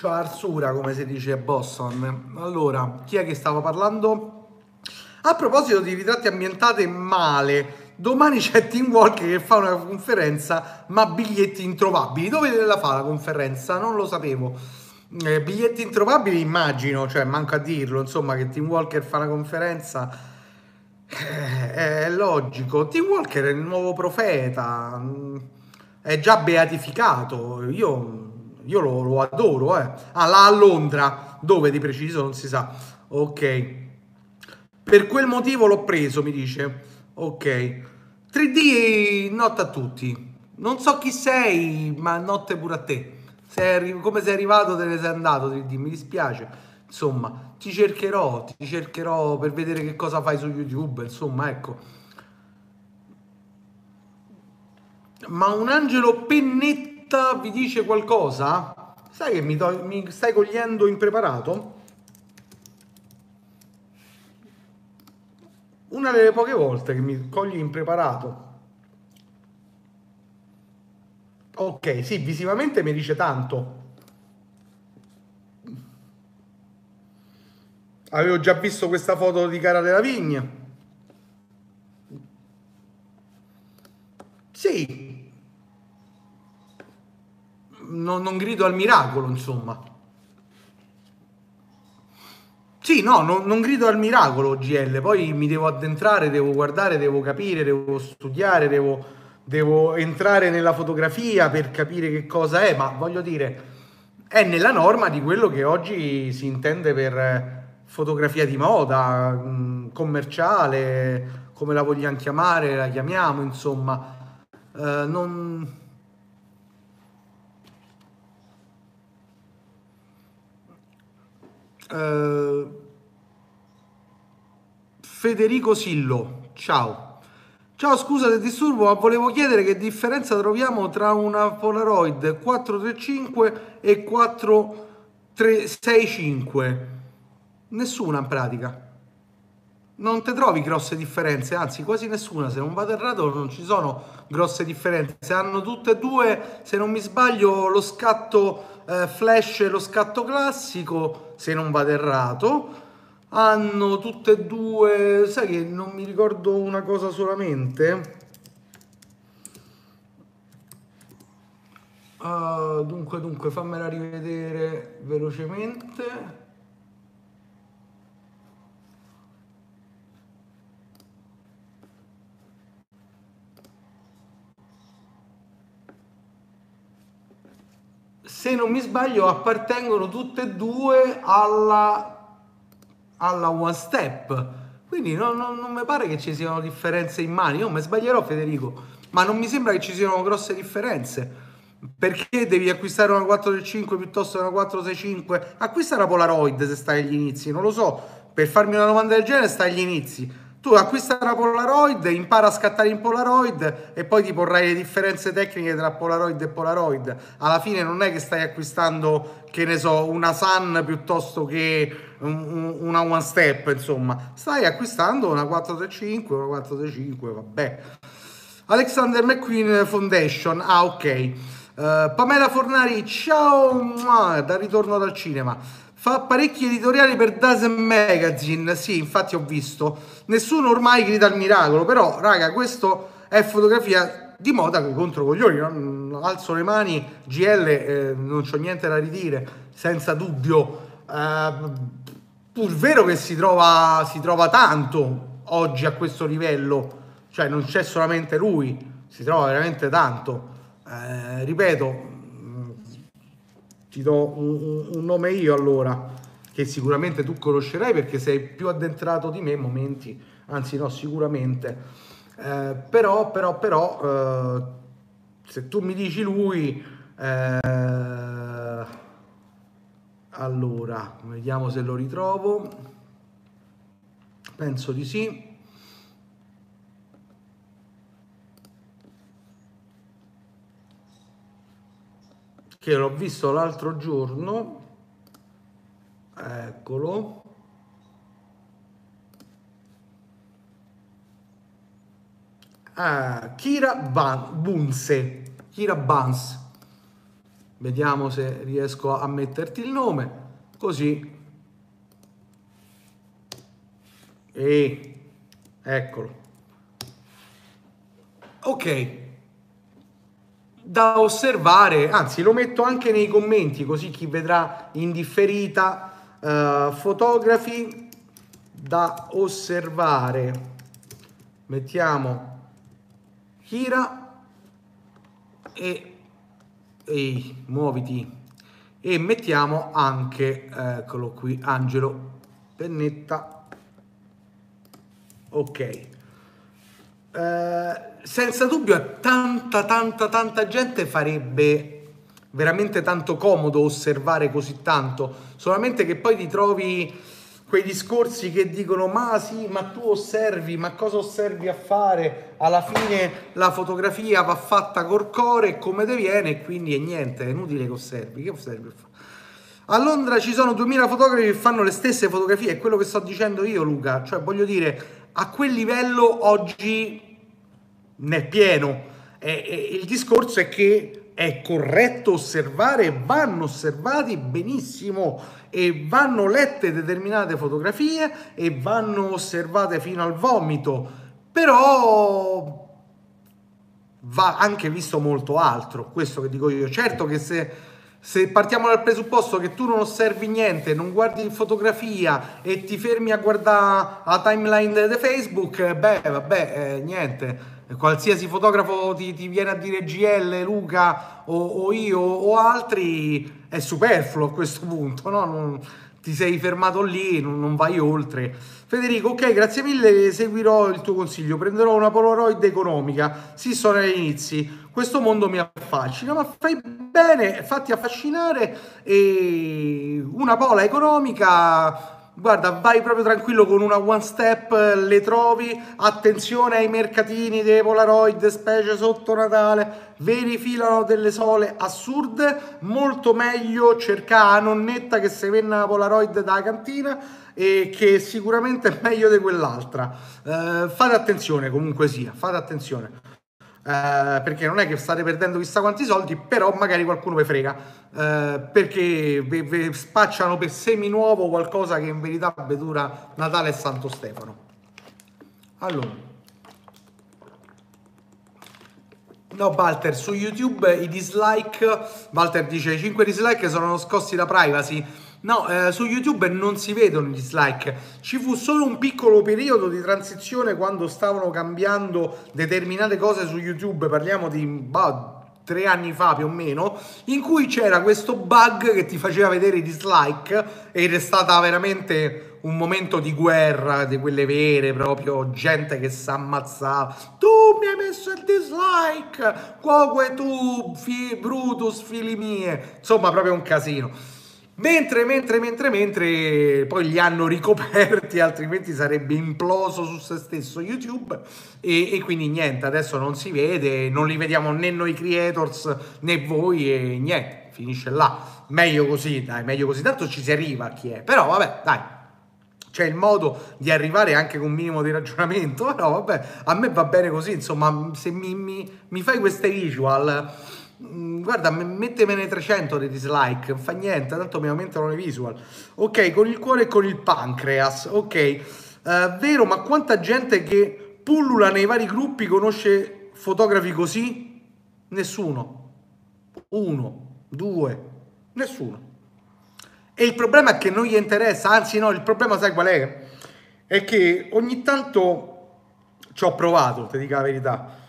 C'ho arsura come si dice a Boston. Allora, chi è che stava parlando? A proposito di ritratti ambientati male, Domani c'è Tim Walker che fa una conferenza, ma biglietti introvabili. Dove la fa la conferenza? Non lo sapevo. Eh, biglietti introvabili immagino, cioè manco a dirlo, insomma, che Tim Walker fa una conferenza. Eh, è logico. Tim Walker è il nuovo profeta, mm, è già beatificato. Io, io lo, lo, adoro. Eh. Ah, là a Londra, dove di preciso non si sa. Ok. Per quel motivo l'ho preso, mi dice. Ok. 3D notte a tutti. Non so chi sei, ma notte pure a te. Sei come sei arrivato te ne sei andato 3D, mi dispiace. Insomma, ti cercherò, ti cercherò per vedere che cosa fai su YouTube, insomma, ecco. Ma un angelo pennetta vi dice qualcosa? Sai che mi, to- mi stai cogliendo impreparato? Una delle poche volte che mi cogli impreparato. Ok, sì, visivamente mi dice tanto. Avevo già visto questa foto di Cara della Vigna. Sì. Non, non grido al miracolo, insomma. Sì, no, non, non, grido al miracolo GL, poi mi devo addentrare, devo guardare, devo capire, devo studiare, devo, devo entrare nella fotografia per capire che cosa è, ma voglio dire, è nella norma di quello che oggi si intende per fotografia di moda, mm, commerciale, come la vogliamo chiamare, la chiamiamo, insomma. Uh, non... Uh, Federico Sillo, ciao. Ciao, scusa del disturbo, ma volevo chiedere che differenza troviamo tra una Polaroid 435 e 465. Nessuna in pratica. Non te trovi grosse differenze, anzi quasi nessuna, se non vado errato non ci sono grosse differenze, hanno tutte e due, se non mi sbaglio, lo scatto eh, flash e lo scatto classico, se non vado errato, hanno tutte e due, sai che non mi ricordo una cosa solamente. Uh, dunque, dunque, fammela rivedere velocemente. Se non mi sbaglio, appartengono tutte e due alla alla one step. Quindi non, non, non, mi pare che ci siano differenze in mani. Io mi sbaglierò, Federico, ma non mi sembra che ci siano grosse differenze. Perché devi acquistare una 435 piuttosto che una 465? Acquista una Polaroid se stai agli inizi, non lo so. Per farmi una domanda del genere stai agli inizi tu acquista una Polaroid, impara a scattare in Polaroid e poi ti porrai le differenze tecniche tra Polaroid e Polaroid. Alla fine non è che stai acquistando, che ne so, una Sun piuttosto che una One Step, insomma. Stai acquistando una 435, una 435, vabbè. Alexander McQueen Foundation, ah ok. Uh, Pamela Fornari, ciao, da ritorno dal cinema. Fa parecchi editoriali per Dozen Magazine, sì, infatti ho visto. Nessuno ormai grida al miracolo, però, raga, questo è fotografia di moda con i controcoglioni. No? Alzo le mani, GL, eh, non c'ho niente da ridire, senza dubbio. Eh, pur vero che si trova, si trova tanto oggi a questo livello, cioè non c'è solamente lui, si trova veramente tanto. Eh, ripeto, ti do un, un, nome io allora, che sicuramente tu conoscerai perché sei più addentrato di me momenti, anzi no, sicuramente. Eh, però, però, però, eh, se tu mi dici lui, eh, allora, vediamo se lo ritrovo. Penso di sì. Che l'ho visto l'altro giorno. Eccolo. Ah, Kira Ban- Bunse. Kira Bans. Vediamo se riesco a metterti il nome. Così. E eccolo. Ok da osservare, anzi lo metto anche nei commenti così chi vedrà in differita uh, fotografi da osservare. Mettiamo Kira e, e muoviti e mettiamo anche, eccolo qui, Angelo Pennetta. Ok. Uh, senza dubbio tanta, tanta, tanta gente farebbe veramente tanto comodo osservare così tanto, solamente che poi ti trovi quei discorsi che dicono ma sì, ma tu osservi, ma cosa osservi a fare? Alla fine la fotografia va fatta col core come te viene e quindi è niente, è inutile che osservi, che osservi? A Londra ci sono 2000 fotografi che fanno le stesse fotografie, è quello che sto dicendo io Luca, cioè voglio dire, a quel livello oggi nel pieno. E, e, il discorso è che è corretto osservare, vanno osservati benissimo e vanno lette determinate fotografie e vanno osservate fino al vomito, però va anche visto molto altro, questo che dico io. Certo che se, se partiamo dal presupposto che tu non osservi niente, non guardi fotografia e ti fermi a guardare la timeline di Facebook, beh, vabbè, eh, niente qualsiasi fotografo ti, ti, viene a dire GL, Luca o, o, io o altri, è superfluo a questo punto, no? Non, ti sei fermato lì, non, non, vai oltre. Federico, ok, grazie mille, seguirò il tuo consiglio, prenderò una Polaroid economica, sì, sono agli inizi, questo mondo mi affascina, ma fai bene, fatti affascinare e una Pola economica guarda, vai proprio tranquillo con una one step, le trovi, attenzione ai mercatini dei Polaroid, specie sotto Natale, ve rifilano delle sole assurde, molto meglio cercare a nonnetta che se venne una Polaroid da cantina e che sicuramente è meglio di quell'altra. Eh, fate attenzione comunque sia, fate attenzione. Uh, perché non è che state perdendo chissà quanti soldi, però magari qualcuno vi frega, uh, perché vi, vi, spacciano per semi nuovo qualcosa che in verità dura Natale e Santo Stefano. Allora, no Walter, su YouTube i dislike, Walter dice 5 dislike sono scossi da privacy, No, eh, su YouTube non si vedono i dislike. Ci fu solo un piccolo periodo di transizione quando stavano cambiando determinate cose su YouTube. Parliamo di bah, tre anni fa più o meno, in cui c'era questo bug che ti faceva vedere i dislike ed è stata veramente un momento di guerra, di quelle vere, proprio gente che si ammazzava. Tu mi hai messo il dislike, quoque tu, fi, Brutus, figli mie. Insomma, proprio un casino. Mentre, mentre, mentre, mentre poi li hanno ricoperti, (laughs) altrimenti sarebbe imploso su se stesso YouTube. E, e, quindi niente, adesso non si vede, non li vediamo né noi creators né voi e niente, finisce là. Meglio così, dai, meglio così. Tanto ci si arriva a chi è. Però vabbè, dai, c'è il modo di arrivare anche con un minimo di ragionamento. (laughs) Però vabbè, a me va bene così, insomma, se mi, mi, mi fai queste visual guarda, mettemene 300 di dislike, non fa niente, tanto mi aumentano le visual. Ok, con il cuore e con il pancreas. Ok, uh, vero, ma quanta gente che pullula nei vari gruppi conosce fotografi così? Nessuno. Uno, due, nessuno. E il problema è che non gli interessa, anzi no, il problema sai qual è? È che ogni tanto ci ho provato, ti dico la verità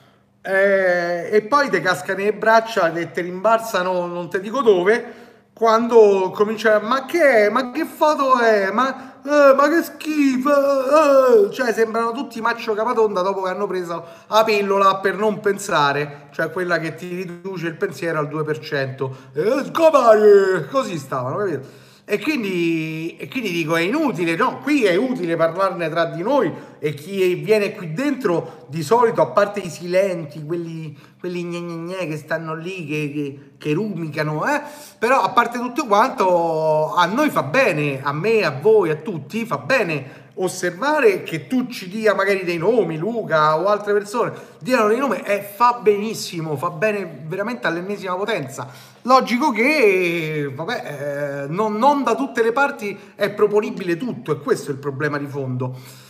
eh, e poi ti cascano le braccia e ti rimbalzano non ti dico dove quando comincia ma che è? ma che foto è? ma, eh, ma che schifo eh. cioè sembrano tutti maccio capatonda dopo che hanno preso la pillola per non pensare cioè quella che ti riduce il pensiero al 2% eh, scopare così stavano capito? E quindi, e quindi, dico è inutile, no? Qui è utile parlarne tra di noi e chi viene qui dentro di solito, a parte i silenti, quelli, quelli gne gne gne che stanno lì, che, che, che rumicano, eh? però a parte tutto quanto a noi fa bene, a me, a voi, a tutti, fa bene osservare che tu ci dia magari dei nomi, Luca o altre persone, diano dei nomi, eh, fa benissimo, fa bene veramente all'ennesima potenza. Logico che, vabbè, eh, non, non, da tutte le parti è proponibile tutto, e questo è il problema di fondo.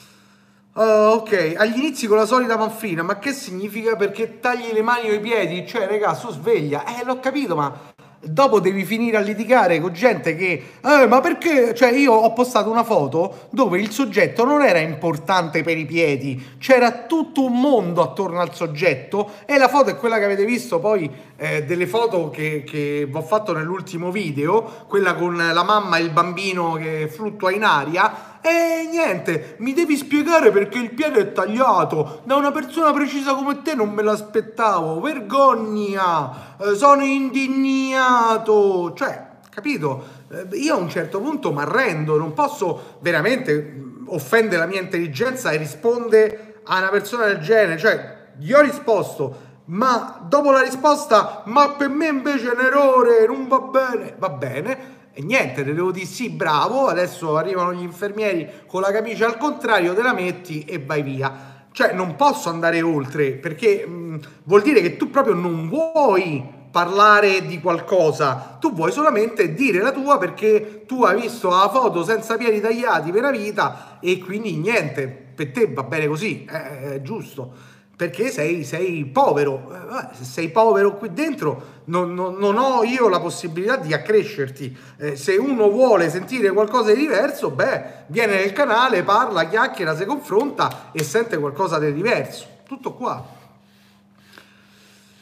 Uh, ok, agli inizi con la solita manfrina, ma che significa? Perché tagli le mani o i piedi? Cioè, raga, su sveglia. Eh, l'ho capito, ma dopo devi finire a litigare con gente che eh, ma perché? Cioè io ho postato una foto dove il soggetto non era importante per i piedi c'era tutto un mondo attorno al soggetto e la foto è quella che avete visto poi eh, delle foto che, che ho fatto nell'ultimo video quella con la mamma e il bambino che fluttua in aria e niente, mi devi spiegare perché il piede è tagliato. Da una persona precisa come te non me l'aspettavo. Vergogna! Eh, sono indignato. Cioè, capito? Eh, io a un certo punto mi arrendo, non posso veramente mm, offendere la mia intelligenza e rispondere a una persona del genere. Cioè, gli ho risposto, ma dopo la risposta, ma per me invece è un errore, non va bene. Va bene e niente, te devo dire sì, bravo, adesso arrivano gli infermieri con la camicia al contrario, te la metti e vai via. Cioè non posso andare oltre perché mh, vuol dire che tu proprio non vuoi parlare di qualcosa, tu vuoi solamente dire la tua perché tu hai visto la foto senza piedi tagliati per la vita e quindi niente, per te va bene così, è, è giusto perché sei, sei povero. Eh, se sei povero qui dentro, non, non, non, ho io la possibilità di accrescerti. Eh, se uno vuole sentire qualcosa di diverso, beh, viene nel canale, parla, chiacchiera, si confronta e sente qualcosa di diverso. Tutto qua.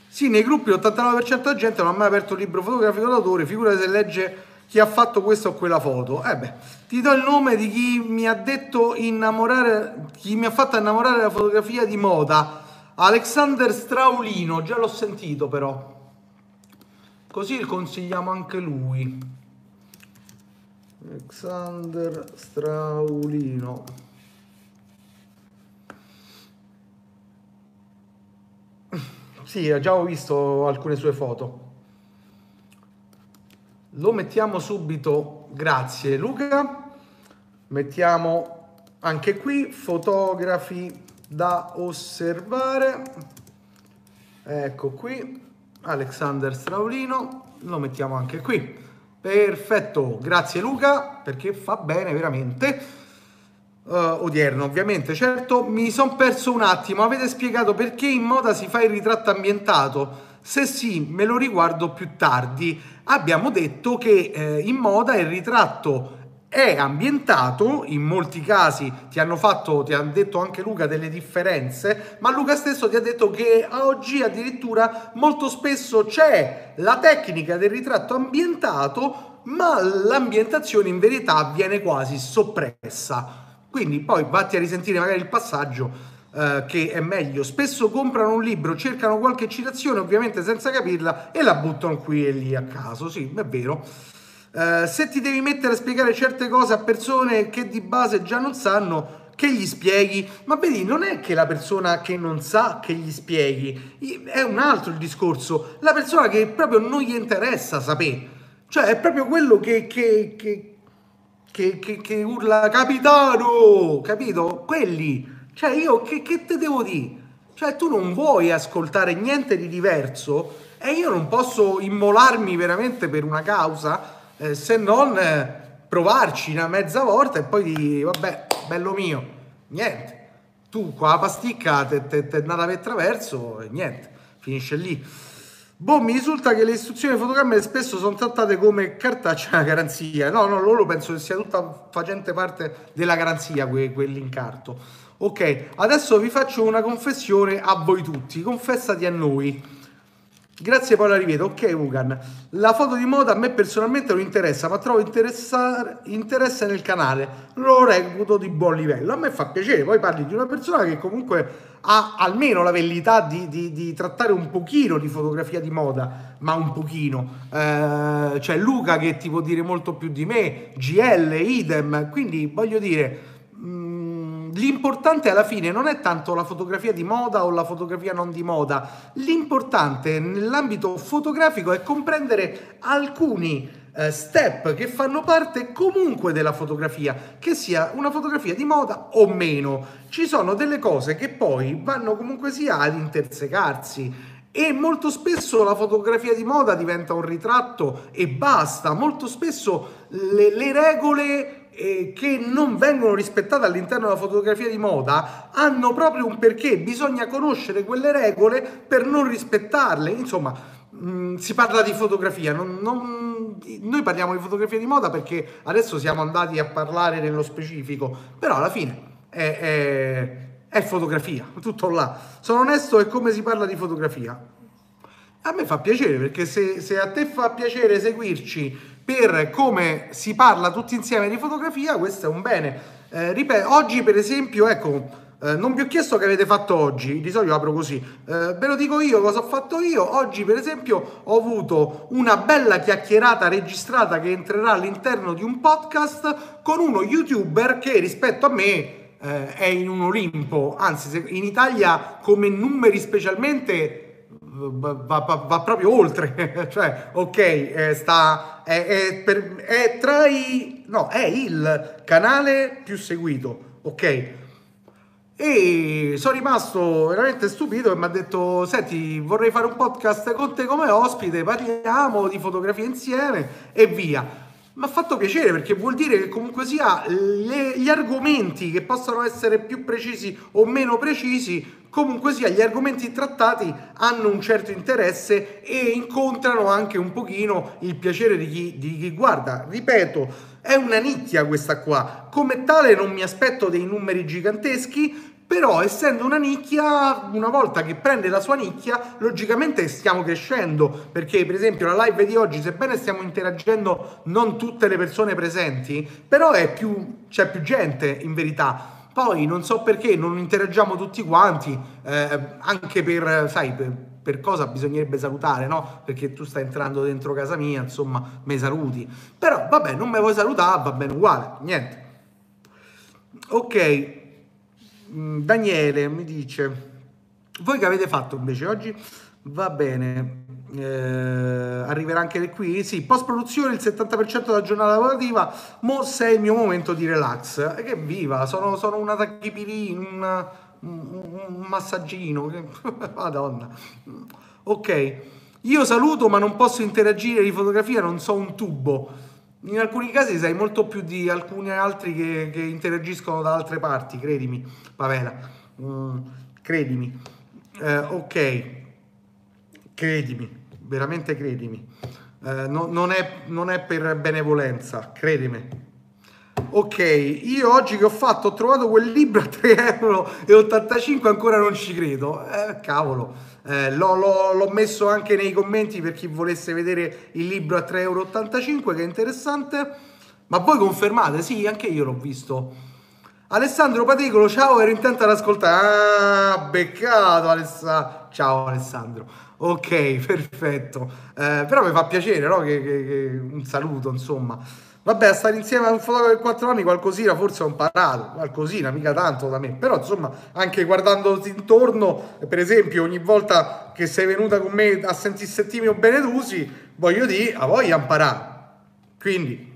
Sì, nei gruppi l'89% della gente non ha mai aperto un libro fotografico d'autore, figura se legge chi ha fatto questa o quella foto. Eh beh, ti do il nome di chi mi ha detto innamorare, chi mi ha fatto innamorare la fotografia di moda Alexander Straulino, già l'ho sentito però. Così consigliamo anche lui. Alexander Straulino. Sì, già ho visto alcune sue foto. Lo mettiamo subito, grazie Luca. Mettiamo anche qui fotografi da osservare. Ecco qui, Alexander Straulino, lo mettiamo anche qui. Perfetto, grazie Luca, perché fa bene veramente. Uh, odierno, ovviamente, certo, mi sono perso un attimo. Avete spiegato perché in moda si fa il ritratto ambientato? Se sì, me lo riguardo più tardi. Abbiamo detto che eh, in moda il ritratto è ambientato, in molti casi ti hanno fatto, ti ha detto anche Luca delle differenze, ma Luca stesso ti ha detto che oggi addirittura molto spesso c'è la tecnica del ritratto ambientato, ma l'ambientazione in verità viene quasi soppressa. Quindi poi vatti a risentire magari il passaggio Uh, che è meglio. Spesso comprano un libro, cercano qualche citazione, ovviamente senza capirla, e la buttano qui e lì a caso. Sì, è vero. Uh, se ti devi mettere a spiegare certe cose a persone che di base già non sanno, che gli spieghi, ma vedi, non è che la persona che non sa che gli spieghi, è un altro il discorso, la persona che proprio non gli interessa sapere, cioè è proprio quello che, che, che, che, che, che urla capitano, capito? Quelli. Cioè io che, che te devo dire? Cioè tu non vuoi ascoltare niente di diverso? E io non posso immolarmi veramente per una causa eh, se non eh, provarci una mezza volta e poi dire vabbè, bello mio, niente. Tu qua la pasticca te, te, te è andata per traverso e niente, finisce lì. Boh, mi risulta che le istruzioni fotocamere spesso sono trattate come cartaccia garanzia. No, no, loro penso che sia tutta facente parte della garanzia que, quell'incarto. Ok, adesso vi faccio una confessione a voi tutti, confessati a noi. Grazie Paola Riveto, ok Ugan, la foto di moda a me personalmente non interessa, ma trovo interesse nel canale, lo reputo di buon livello, a me fa piacere, poi parli di una persona che comunque ha almeno la velleità di, di, di trattare un pochino di fotografia di moda, ma un pochino, eh, c'è Luca che ti può dire molto più di me, GL, idem, quindi voglio dire l'importante alla fine non è tanto la fotografia di moda o la fotografia non di moda, l'importante nell'ambito fotografico è comprendere alcuni eh, step che fanno parte comunque della fotografia, che sia una fotografia di moda o meno. Ci sono delle cose che poi vanno comunque sia ad intersecarsi e molto spesso la fotografia di moda diventa un ritratto e basta, molto spesso le, le regole che non vengono rispettate all'interno della fotografia di moda hanno proprio un perché, bisogna conoscere quelle regole per non rispettarle, insomma mh, mm, si parla di fotografia, non, non, noi parliamo di fotografia di moda perché adesso siamo andati a parlare nello specifico, però alla fine è, è, è fotografia, tutto là. Sono onesto, è come si parla di fotografia. A me fa piacere perché se, se a te fa piacere seguirci per come si parla tutti insieme di fotografia, questo è un bene. Eh, ripeto, oggi per esempio, ecco, eh, non vi ho chiesto che avete fatto oggi, di solito apro così, eh, ve lo dico io cosa ho fatto io. Oggi per esempio ho avuto una bella chiacchierata registrata che entrerà all'interno di un podcast con uno youtuber che rispetto a me eh, è in un Olimpo, anzi in Italia come numeri specialmente va, va, va, proprio oltre, (laughs) cioè ok, eh, sta, è, è, per, è, tra i, no, è il canale più seguito, ok? E sono rimasto veramente stupito e mi ha detto, senti, vorrei fare un podcast con te come ospite, parliamo di fotografia insieme e via. Mi ha fatto piacere perché vuol dire che comunque sia le, gli argomenti che possono essere più precisi o meno precisi comunque sia gli argomenti trattati hanno un certo interesse e incontrano anche un pochino il piacere di chi, di chi guarda. Ripeto, è una nicchia questa qua, come tale non mi aspetto dei numeri giganteschi, però essendo una nicchia, una volta che prende la sua nicchia, logicamente stiamo crescendo, perché per esempio la live di oggi, sebbene stiamo interagendo non tutte le persone presenti, però più, c'è più gente in verità poi non so perché non interagiamo tutti quanti, eh, anche per, sai, per, per cosa bisognerebbe salutare, no? Perché tu stai entrando dentro casa mia, insomma, me saluti. Però vabbè, non me vuoi salutare, va bene uguale, niente. Ok, mm, Daniele mi dice, voi che avete fatto invece oggi? Va bene, eh, arriverà anche qui. Sì, post produzione il 70% della giornata lavorativa. Mo se è il mio momento di relax. E che viva, sono, sono una tachipirina, un, un, un massaggino. (laughs) Madonna. Ok, io saluto, ma non posso interagire di fotografia, non so un tubo. In alcuni casi sei molto più di alcuni altri che, che interagiscono da altre parti, credimi, Pavela. Mm, credimi. Eh, ok, credimi veramente credimi, eh, no, non, è, non è per benevolenza, credimi. Ok, io oggi che ho fatto ho trovato quel libro a 3,85 euro, ancora non ci credo. Eh, cavolo, eh, l'ho, l'ho, l'ho, messo anche nei commenti per chi volesse vedere il libro a 3,85 euro, che è interessante. Ma voi confermate? Sì, anche io l'ho visto. Alessandro Patecolo, ciao, ero intento ad ascoltare. Ah, beccato Alessandro. Ciao Alessandro. Ok, (laughs) perfetto. Eh, però mi fa piacere, no? Che, che, che un saluto, insomma. Vabbè, a stare insieme a un fotografo per quattro anni qualcosina forse ho imparato, qualcosina, mica tanto da me. Però insomma, anche guardandoti intorno, per esempio, ogni volta che sei venuta con me a sentire Timio Benedusi, voglio dire, a voglia imparare. Quindi,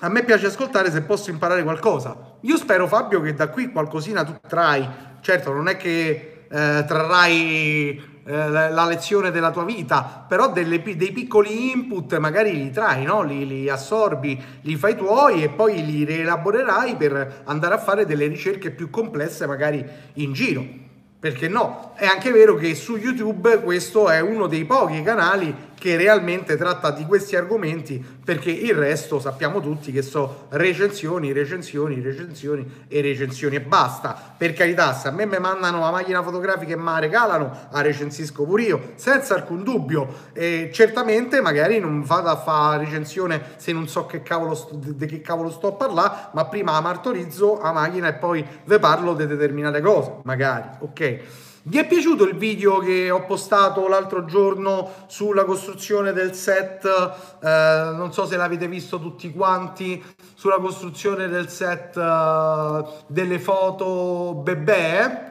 a me piace ascoltare se posso imparare qualcosa. Io spero, Fabio, che da qui qualcosina tu trai. Certo, non è che eh, trarrai eh, la lezione della tua vita, però delle, dei piccoli input magari li trai, no? li, li, assorbi, li fai tuoi e poi li rielaborerai per andare a fare delle ricerche più complesse magari in giro. Perché no? È anche vero che su YouTube questo è uno dei pochi canali che realmente tratta di questi argomenti, perché il resto sappiamo tutti che sono recensioni, recensioni, recensioni e recensioni e basta. Per carità, se a me mi mandano la macchina fotografica e me la regalano, la recensisco pure io, senza alcun dubbio. E certamente magari non vado a fare recensione se non so che cavolo sto, di che cavolo sto a parlare, ma prima martorizzo la macchina e poi ve parlo di determinate cose, magari, ok? Vi è piaciuto il video che ho postato l'altro giorno sulla costruzione del set? Eh, non so se l'avete visto tutti quanti, sulla costruzione del set eh, delle foto bebè.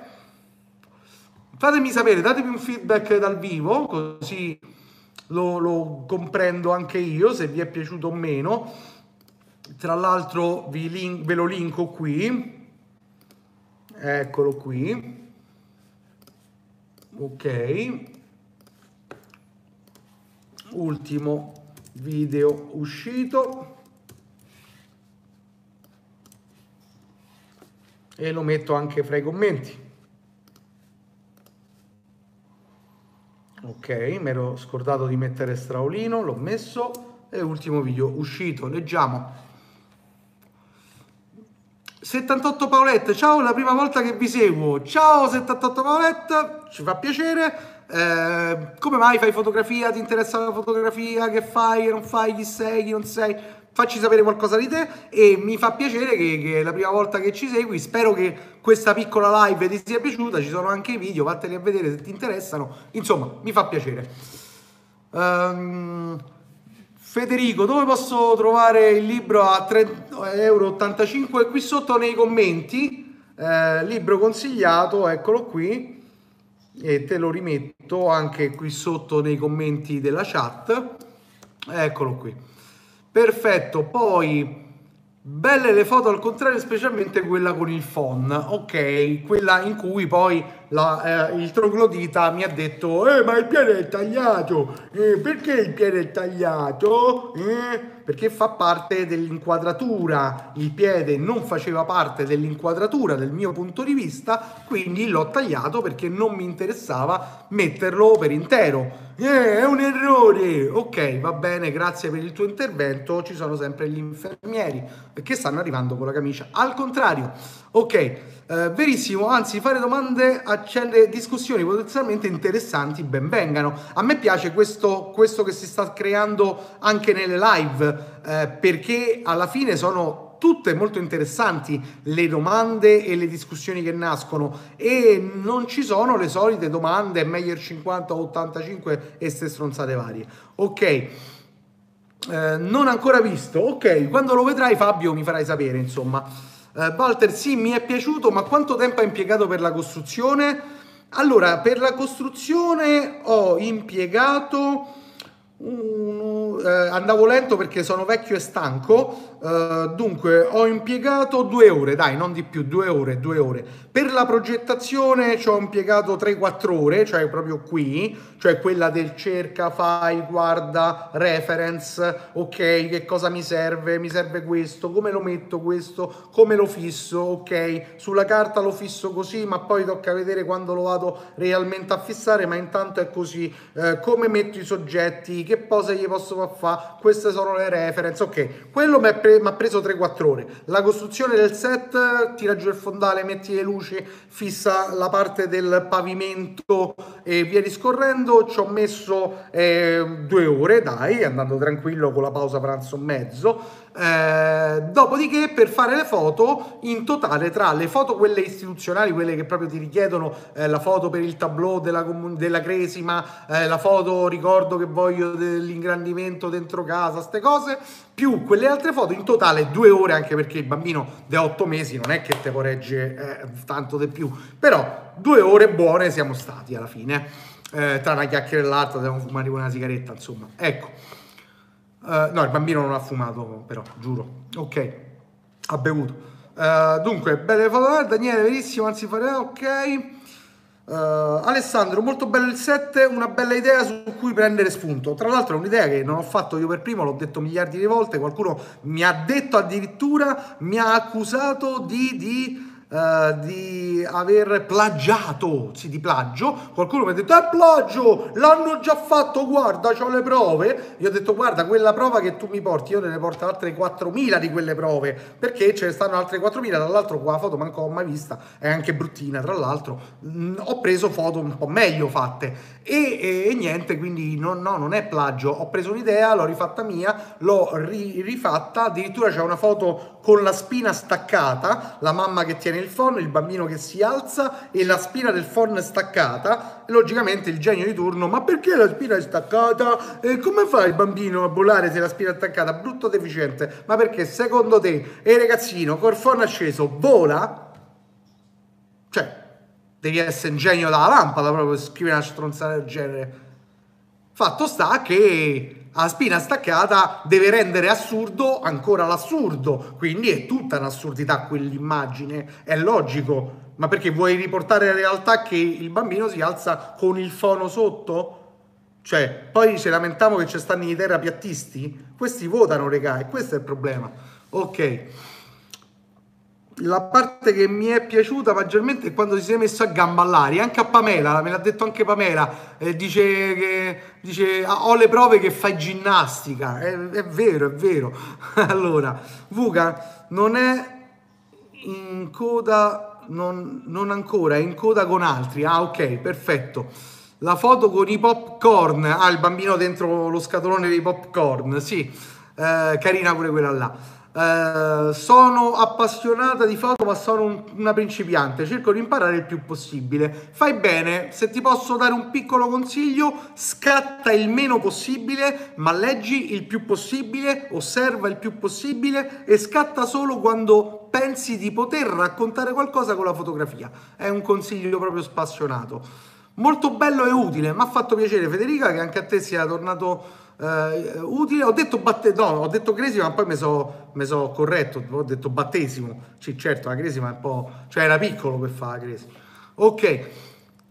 Fatemi sapere, datemi un feedback dal vivo, così lo, lo comprendo anche io, se vi è piaciuto o meno. Tra l'altro ve lo linko qui. Eccolo qui ok ultimo video uscito e lo metto anche fra i commenti ok mi ero scordato di mettere straolino l'ho messo e ultimo video uscito leggiamo 78 Paolette, ciao, è la prima volta che vi seguo. Ciao 78 Paolette, ci fa piacere. Eh, come mai fai fotografia? Ti interessa la fotografia? Che fai? Che non fai? Chi sei? Chi non sei? Facci sapere qualcosa di te e mi fa piacere che, che è la prima volta che ci segui. Spero che questa piccola live ti sia piaciuta. Ci sono anche i video, vatteli a vedere se ti interessano. Insomma, mi fa piacere. Um, Federico, dove posso trovare il libro a 3,85 euro? Qui sotto nei commenti, eh, libro consigliato, eccolo qui, e te lo rimetto anche qui sotto nei commenti della chat. Eccolo qui. Perfetto, poi Belle le foto al contrario, specialmente quella con il phon, ok, quella in cui poi la, eh, il troglodita mi ha detto eh ma il piede è tagliato, eh, perché il piede è tagliato? Eh? perché fa parte dell'inquadratura, il piede non faceva parte dell'inquadratura del mio punto di vista, quindi l'ho tagliato perché non mi interessava metterlo per intero. Eh, è un errore! Ok, va bene, grazie per il tuo intervento, ci sono sempre gli infermieri che stanno arrivando con la camicia. Al contrario, ok, eh, verissimo, anzi fare domande accende discussioni potenzialmente interessanti, ben vengano. A me piace questo, questo che si sta creando anche nelle live, eh, perché alla fine sono tutte molto interessanti le domande e le discussioni che nascono e non ci sono le solite domande Meyer 50 85 e ste stronzate varie. Ok. Eh, non ancora visto, ok, quando lo vedrai Fabio mi farai sapere, insomma. Eh, Walter, sì, mi è piaciuto, ma quanto tempo hai impiegato per la costruzione? Allora, per la costruzione ho impiegato uno, eh, andavo lento perché sono vecchio e stanco, uh, dunque ho impiegato due ore, dai, non di più, due ore, due ore. Per la progettazione ci ho impiegato 3-4 ore, cioè proprio qui, cioè quella del cerca, fai, guarda, reference, ok, che cosa mi serve, mi serve questo, come lo metto questo, come lo fisso, ok, sulla carta lo fisso così, ma poi tocca vedere quando lo vado realmente a fissare, ma intanto è così, eh, come metto i soggetti, che pose gli posso fare, queste sono le reference, ok, quello mi ha pre- preso 3-4 ore, la costruzione del set, tira giù il fondale, metti le luci, fissa la parte del pavimento e via discorrendo, ci ho messo eh, ore, dai, andando tranquillo con la pausa pranzo mezzo, eh, dopodiché per fare le foto in totale tra le foto quelle istituzionali quelle che proprio ti richiedono eh, la foto per il tableau della, della cresima eh, la foto ricordo che voglio dell'ingrandimento dentro casa queste cose più quelle altre foto in totale due ore anche perché il bambino di otto mesi non è che te corregge eh, tanto di più però due ore buone siamo stati alla fine. Eh, tra una chiacchiera e l'altra dobbiamo fumare una sigaretta insomma ecco Uh, no, il bambino non ha fumato, però, giuro. Ok, ha bevuto. Uh, dunque, belle foto, Daniele, verissimo, anzi fare ok. Uh, Alessandro, molto bello il set, una bella idea su cui prendere spunto. Tra l'altro è un'idea che non ho fatto io per primo, l'ho detto miliardi di volte, qualcuno mi ha detto addirittura, mi ha accusato di, di uh, di aver plagiato, sì, di plagio. Qualcuno mi ha detto, è plagio, l'hanno già fatto, guarda, ho le prove. Io ho detto, guarda, quella prova che tu mi porti, io ne porto altre 4.000 di quelle prove, perché ce ne stanno altre 4.000, tra l'altro qua la foto manco ho mai vista, è anche bruttina, tra l'altro. Mm, ho preso foto un po' meglio fatte e, e, e niente, quindi no, no, non è plagio, ho preso un'idea, l'ho rifatta mia, l'ho ri, rifatta, addirittura c'è una foto con la spina staccata, la mamma che tiene il phon, il bambino che si alza e la spina del phon staccata. E logicamente il genio di turno, ma perché la spina è staccata? E come fa il bambino a volare se la spina è attaccata? Brutto deficiente. Ma perché secondo te il ragazzino col phon acceso vola? Cioè, devi essere un genio dalla lampada proprio per scrivere una stronzata del genere. Fatto sta che la spina staccata deve rendere assurdo ancora l'assurdo, quindi è tutta un'assurdità quell'immagine, è logico, ma perché vuoi riportare in realtà che il bambino si alza con il fono sotto? Cioè, poi ci lamentiamo che ci stanno i terapiattisti? Questi votano, regà, e questo è il problema. Ok la parte che mi è piaciuta maggiormente è quando si è messo a gamba all'aria, anche a Pamela, me l'ha detto anche Pamela, eh, dice che dice, ah, ho le prove che fai ginnastica, è, è vero, è vero. (laughs) allora, Vuga non è in coda, non, non ancora, è in coda con altri, ah ok, perfetto. La foto con i popcorn, ah il bambino dentro lo scatolone dei popcorn, sì, eh, carina pure quella là. Uh, sono appassionata di foto ma sono un, una principiante. Cerco di imparare il più possibile. Fai bene. Se ti posso dare un piccolo consiglio scatta il meno possibile ma leggi il più possibile osserva il più possibile e scatta solo quando pensi di poter raccontare qualcosa con la fotografia. È un consiglio proprio spassionato. Molto bello e utile. Mi ha fatto piacere Federica che anche a te sia tornato Uh, utile, ho detto battesimo, no, ho detto cresima, ma poi mi sono so corretto, ho detto battesimo. Sì, certo, la cresima è un po'... cioè era piccolo per fare la cresima. Ok,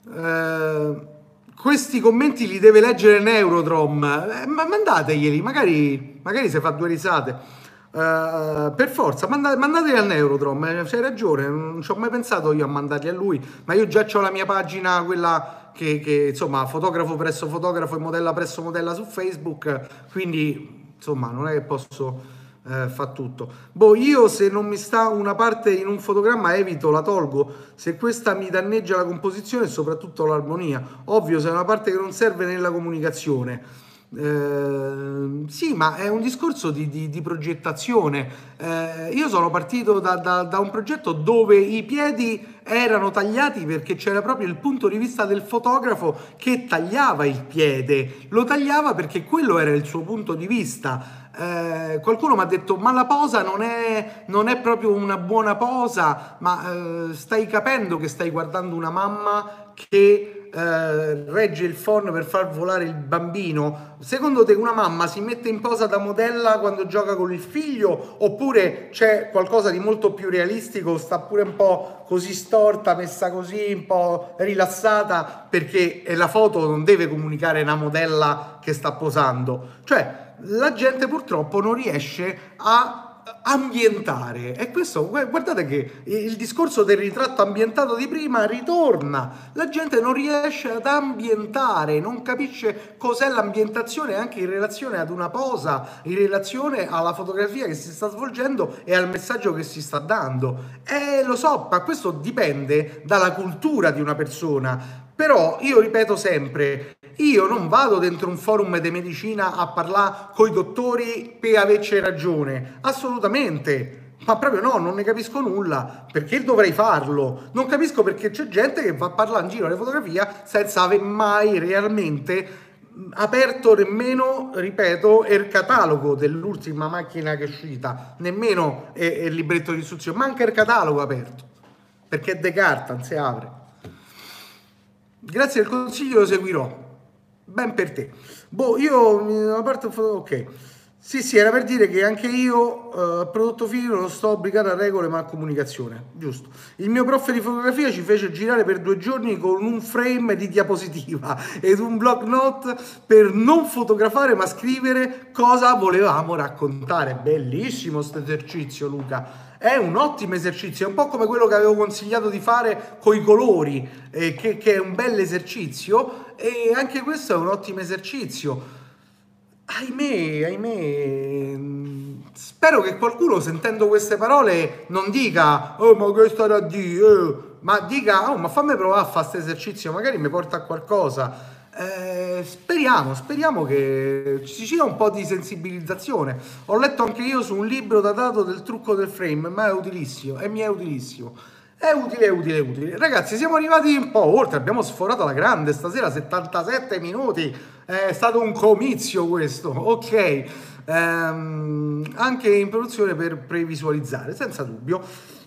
uh, questi commenti li deve leggere Neurodrom, eh, ma mandateglieli, magari, magari se fa due risate. Uh, per forza, mandate, mandateli al Neurodrom, eh, c'hai ragione, non ci ho mai pensato io a mandarli a lui, ma io già ho la mia pagina, quella che, che insomma fotografo presso fotografo e modella presso modella su Facebook, quindi insomma non è che posso eh, fare tutto. Boh, io se non mi sta una parte in un fotogramma evito, la tolgo, se questa mi danneggia la composizione e soprattutto l'armonia. Ovvio, se è una parte che non serve nella comunicazione. Eh, sì, ma è un discorso di, di, di progettazione. Eh, io sono partito da, da, da, un progetto dove i piedi erano tagliati perché c'era proprio il punto di vista del fotografo che tagliava il piede. Lo tagliava perché quello era il suo punto di vista. Eh, qualcuno mi ha detto ma la posa non è, non è proprio una buona posa, ma eh, stai capendo che stai guardando una mamma che eh, regge il phone per far volare il bambino, secondo te una mamma si mette in posa da modella quando gioca con il figlio oppure c'è qualcosa di molto più realistico, sta pure un po' così storta, messa così, un po' rilassata perché la foto non deve comunicare una modella che sta posando. Cioè, la gente purtroppo non riesce a ambientare. E questo guardate che il discorso del ritratto ambientato di prima ritorna. La gente non riesce ad ambientare non capisce cos'è l'ambientazione anche in relazione ad una posa in relazione alla fotografia che si sta svolgendo e al messaggio che si sta dando. E lo so ma questo dipende dalla cultura di una persona però io ripeto sempre, io non vado dentro un forum di medicina a parlare con i dottori per averci ragione, assolutamente. Ma proprio no, non ne capisco nulla. Perché dovrei farlo? Non capisco perché c'è gente che va a parlare in giro alle fotografia senza aver mai realmente aperto nemmeno, ripeto, il catalogo dell'ultima macchina che è uscita, nemmeno il libretto di istruzione, manca il catalogo aperto, perché De Carta non si apre. Grazie al consiglio lo seguirò. Ben per te. Boh, io a parte ok. Sì, sì, era per dire che anche io uh, prodotto finito non sto obbligato a regole ma a comunicazione, giusto. Il mio prof di fotografia ci fece girare per due giorni con un frame di diapositiva (laughs) ed un block note per non fotografare ma scrivere cosa volevamo raccontare. Bellissimo questo esercizio, Luca è un ottimo esercizio, è un po' come quello che avevo consigliato di fare con i colori, eh, che, che, è un bel esercizio, e anche questo è un ottimo esercizio. Ahimè, ahimè, spero che qualcuno sentendo queste parole non dica, oh ma che starà a dire, eh", ma dica, oh ma fammi provare a fare questo esercizio, magari mi porta a qualcosa. Eh, speriamo, speriamo che ci sia un po' di sensibilizzazione. Ho letto anche io su un libro datato del trucco del frame, ma è utilissimo e mi è utilissimo. È utile, utile, utile. Ragazzi, siamo arrivati un po' oltre, abbiamo sforato la grande stasera, 77 minuti. È stato un comizio questo, ok. Ehm, anche in produzione per previsualizzare, senza dubbio.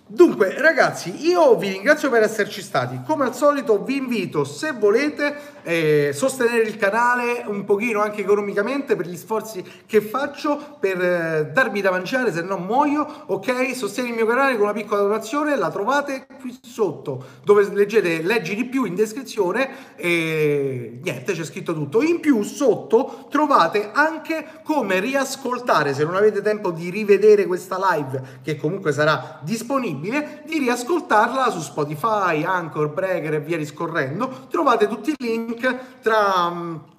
Dunque, ragazzi, io vi ringrazio per esserci stati. Come al solito, vi invito, se volete, eh, sostenere il canale un pochino anche economicamente per gli sforzi che faccio per eh, darmi da mangiare, se no muoio. Ok, sostieni il mio canale con una piccola donazione, la trovate qui sotto, dove leggete leggi di più in descrizione e niente, c'è scritto tutto. In più, sotto trovate anche come riascoltare, se non avete tempo di rivedere questa live, che comunque sarà disponibile, di riascoltarla su Spotify, Anchor, Breaker e via discorrendo. Trovate tutti i link tra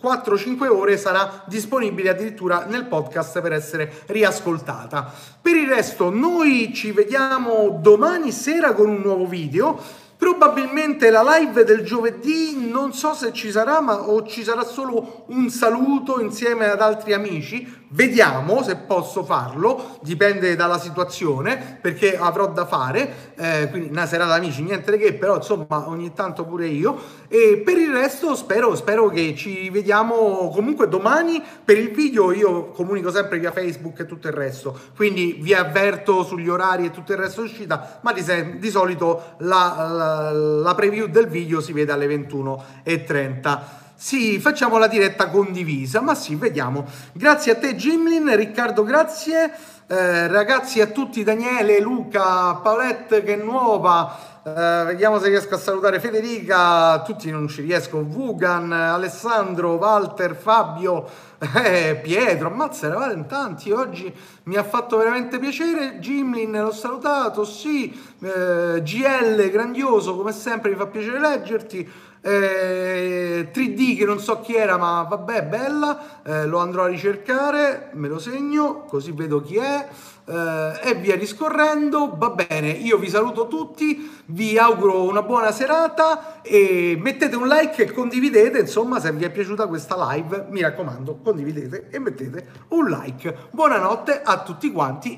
4-5 ore sarà disponibile addirittura nel podcast per essere riascoltata. Per il resto noi ci vediamo domani sera con un nuovo video. Probabilmente la live del giovedì non so se ci sarà, ma o ci sarà solo un saluto insieme ad altri amici. Vediamo se posso farlo, dipende dalla situazione, perché avrò da fare, eh, quindi una serata amici, niente che, però insomma ogni tanto pure io. E per il resto spero, spero che ci vediamo comunque domani per il video, io comunico sempre via Facebook e tutto il resto, quindi vi avverto sugli orari e tutto il resto uscita, ma di, di solito la, la, la preview del video si vede alle 21.30. Sì, facciamo la diretta condivisa, ma sì, vediamo. Grazie a te Gimlin, Riccardo, grazie. Eh, ragazzi a tutti, Daniele, Luca, Paulette che è nuova. Uh, vediamo se riesco a salutare Federica, tutti non ci riesco, Vugan, Alessandro, Walter, Fabio, (laughs) eh, Pietro, ammazza, eravate in tanti, oggi mi ha fatto veramente piacere, Gimlin l'ho salutato, sì, eh, GL, grandioso, come sempre mi fa piacere leggerti, eh, 3D che non so chi era, ma vabbè, bella, eh, lo andrò a ricercare, me lo segno, così vedo chi è. Eh, e via discorrendo, va bene, io vi saluto tutti, vi auguro una buona serata e mettete un like e condividete, insomma se vi è piaciuta questa live, mi raccomando, condividete e mettete un like. Buonanotte a tutti quanti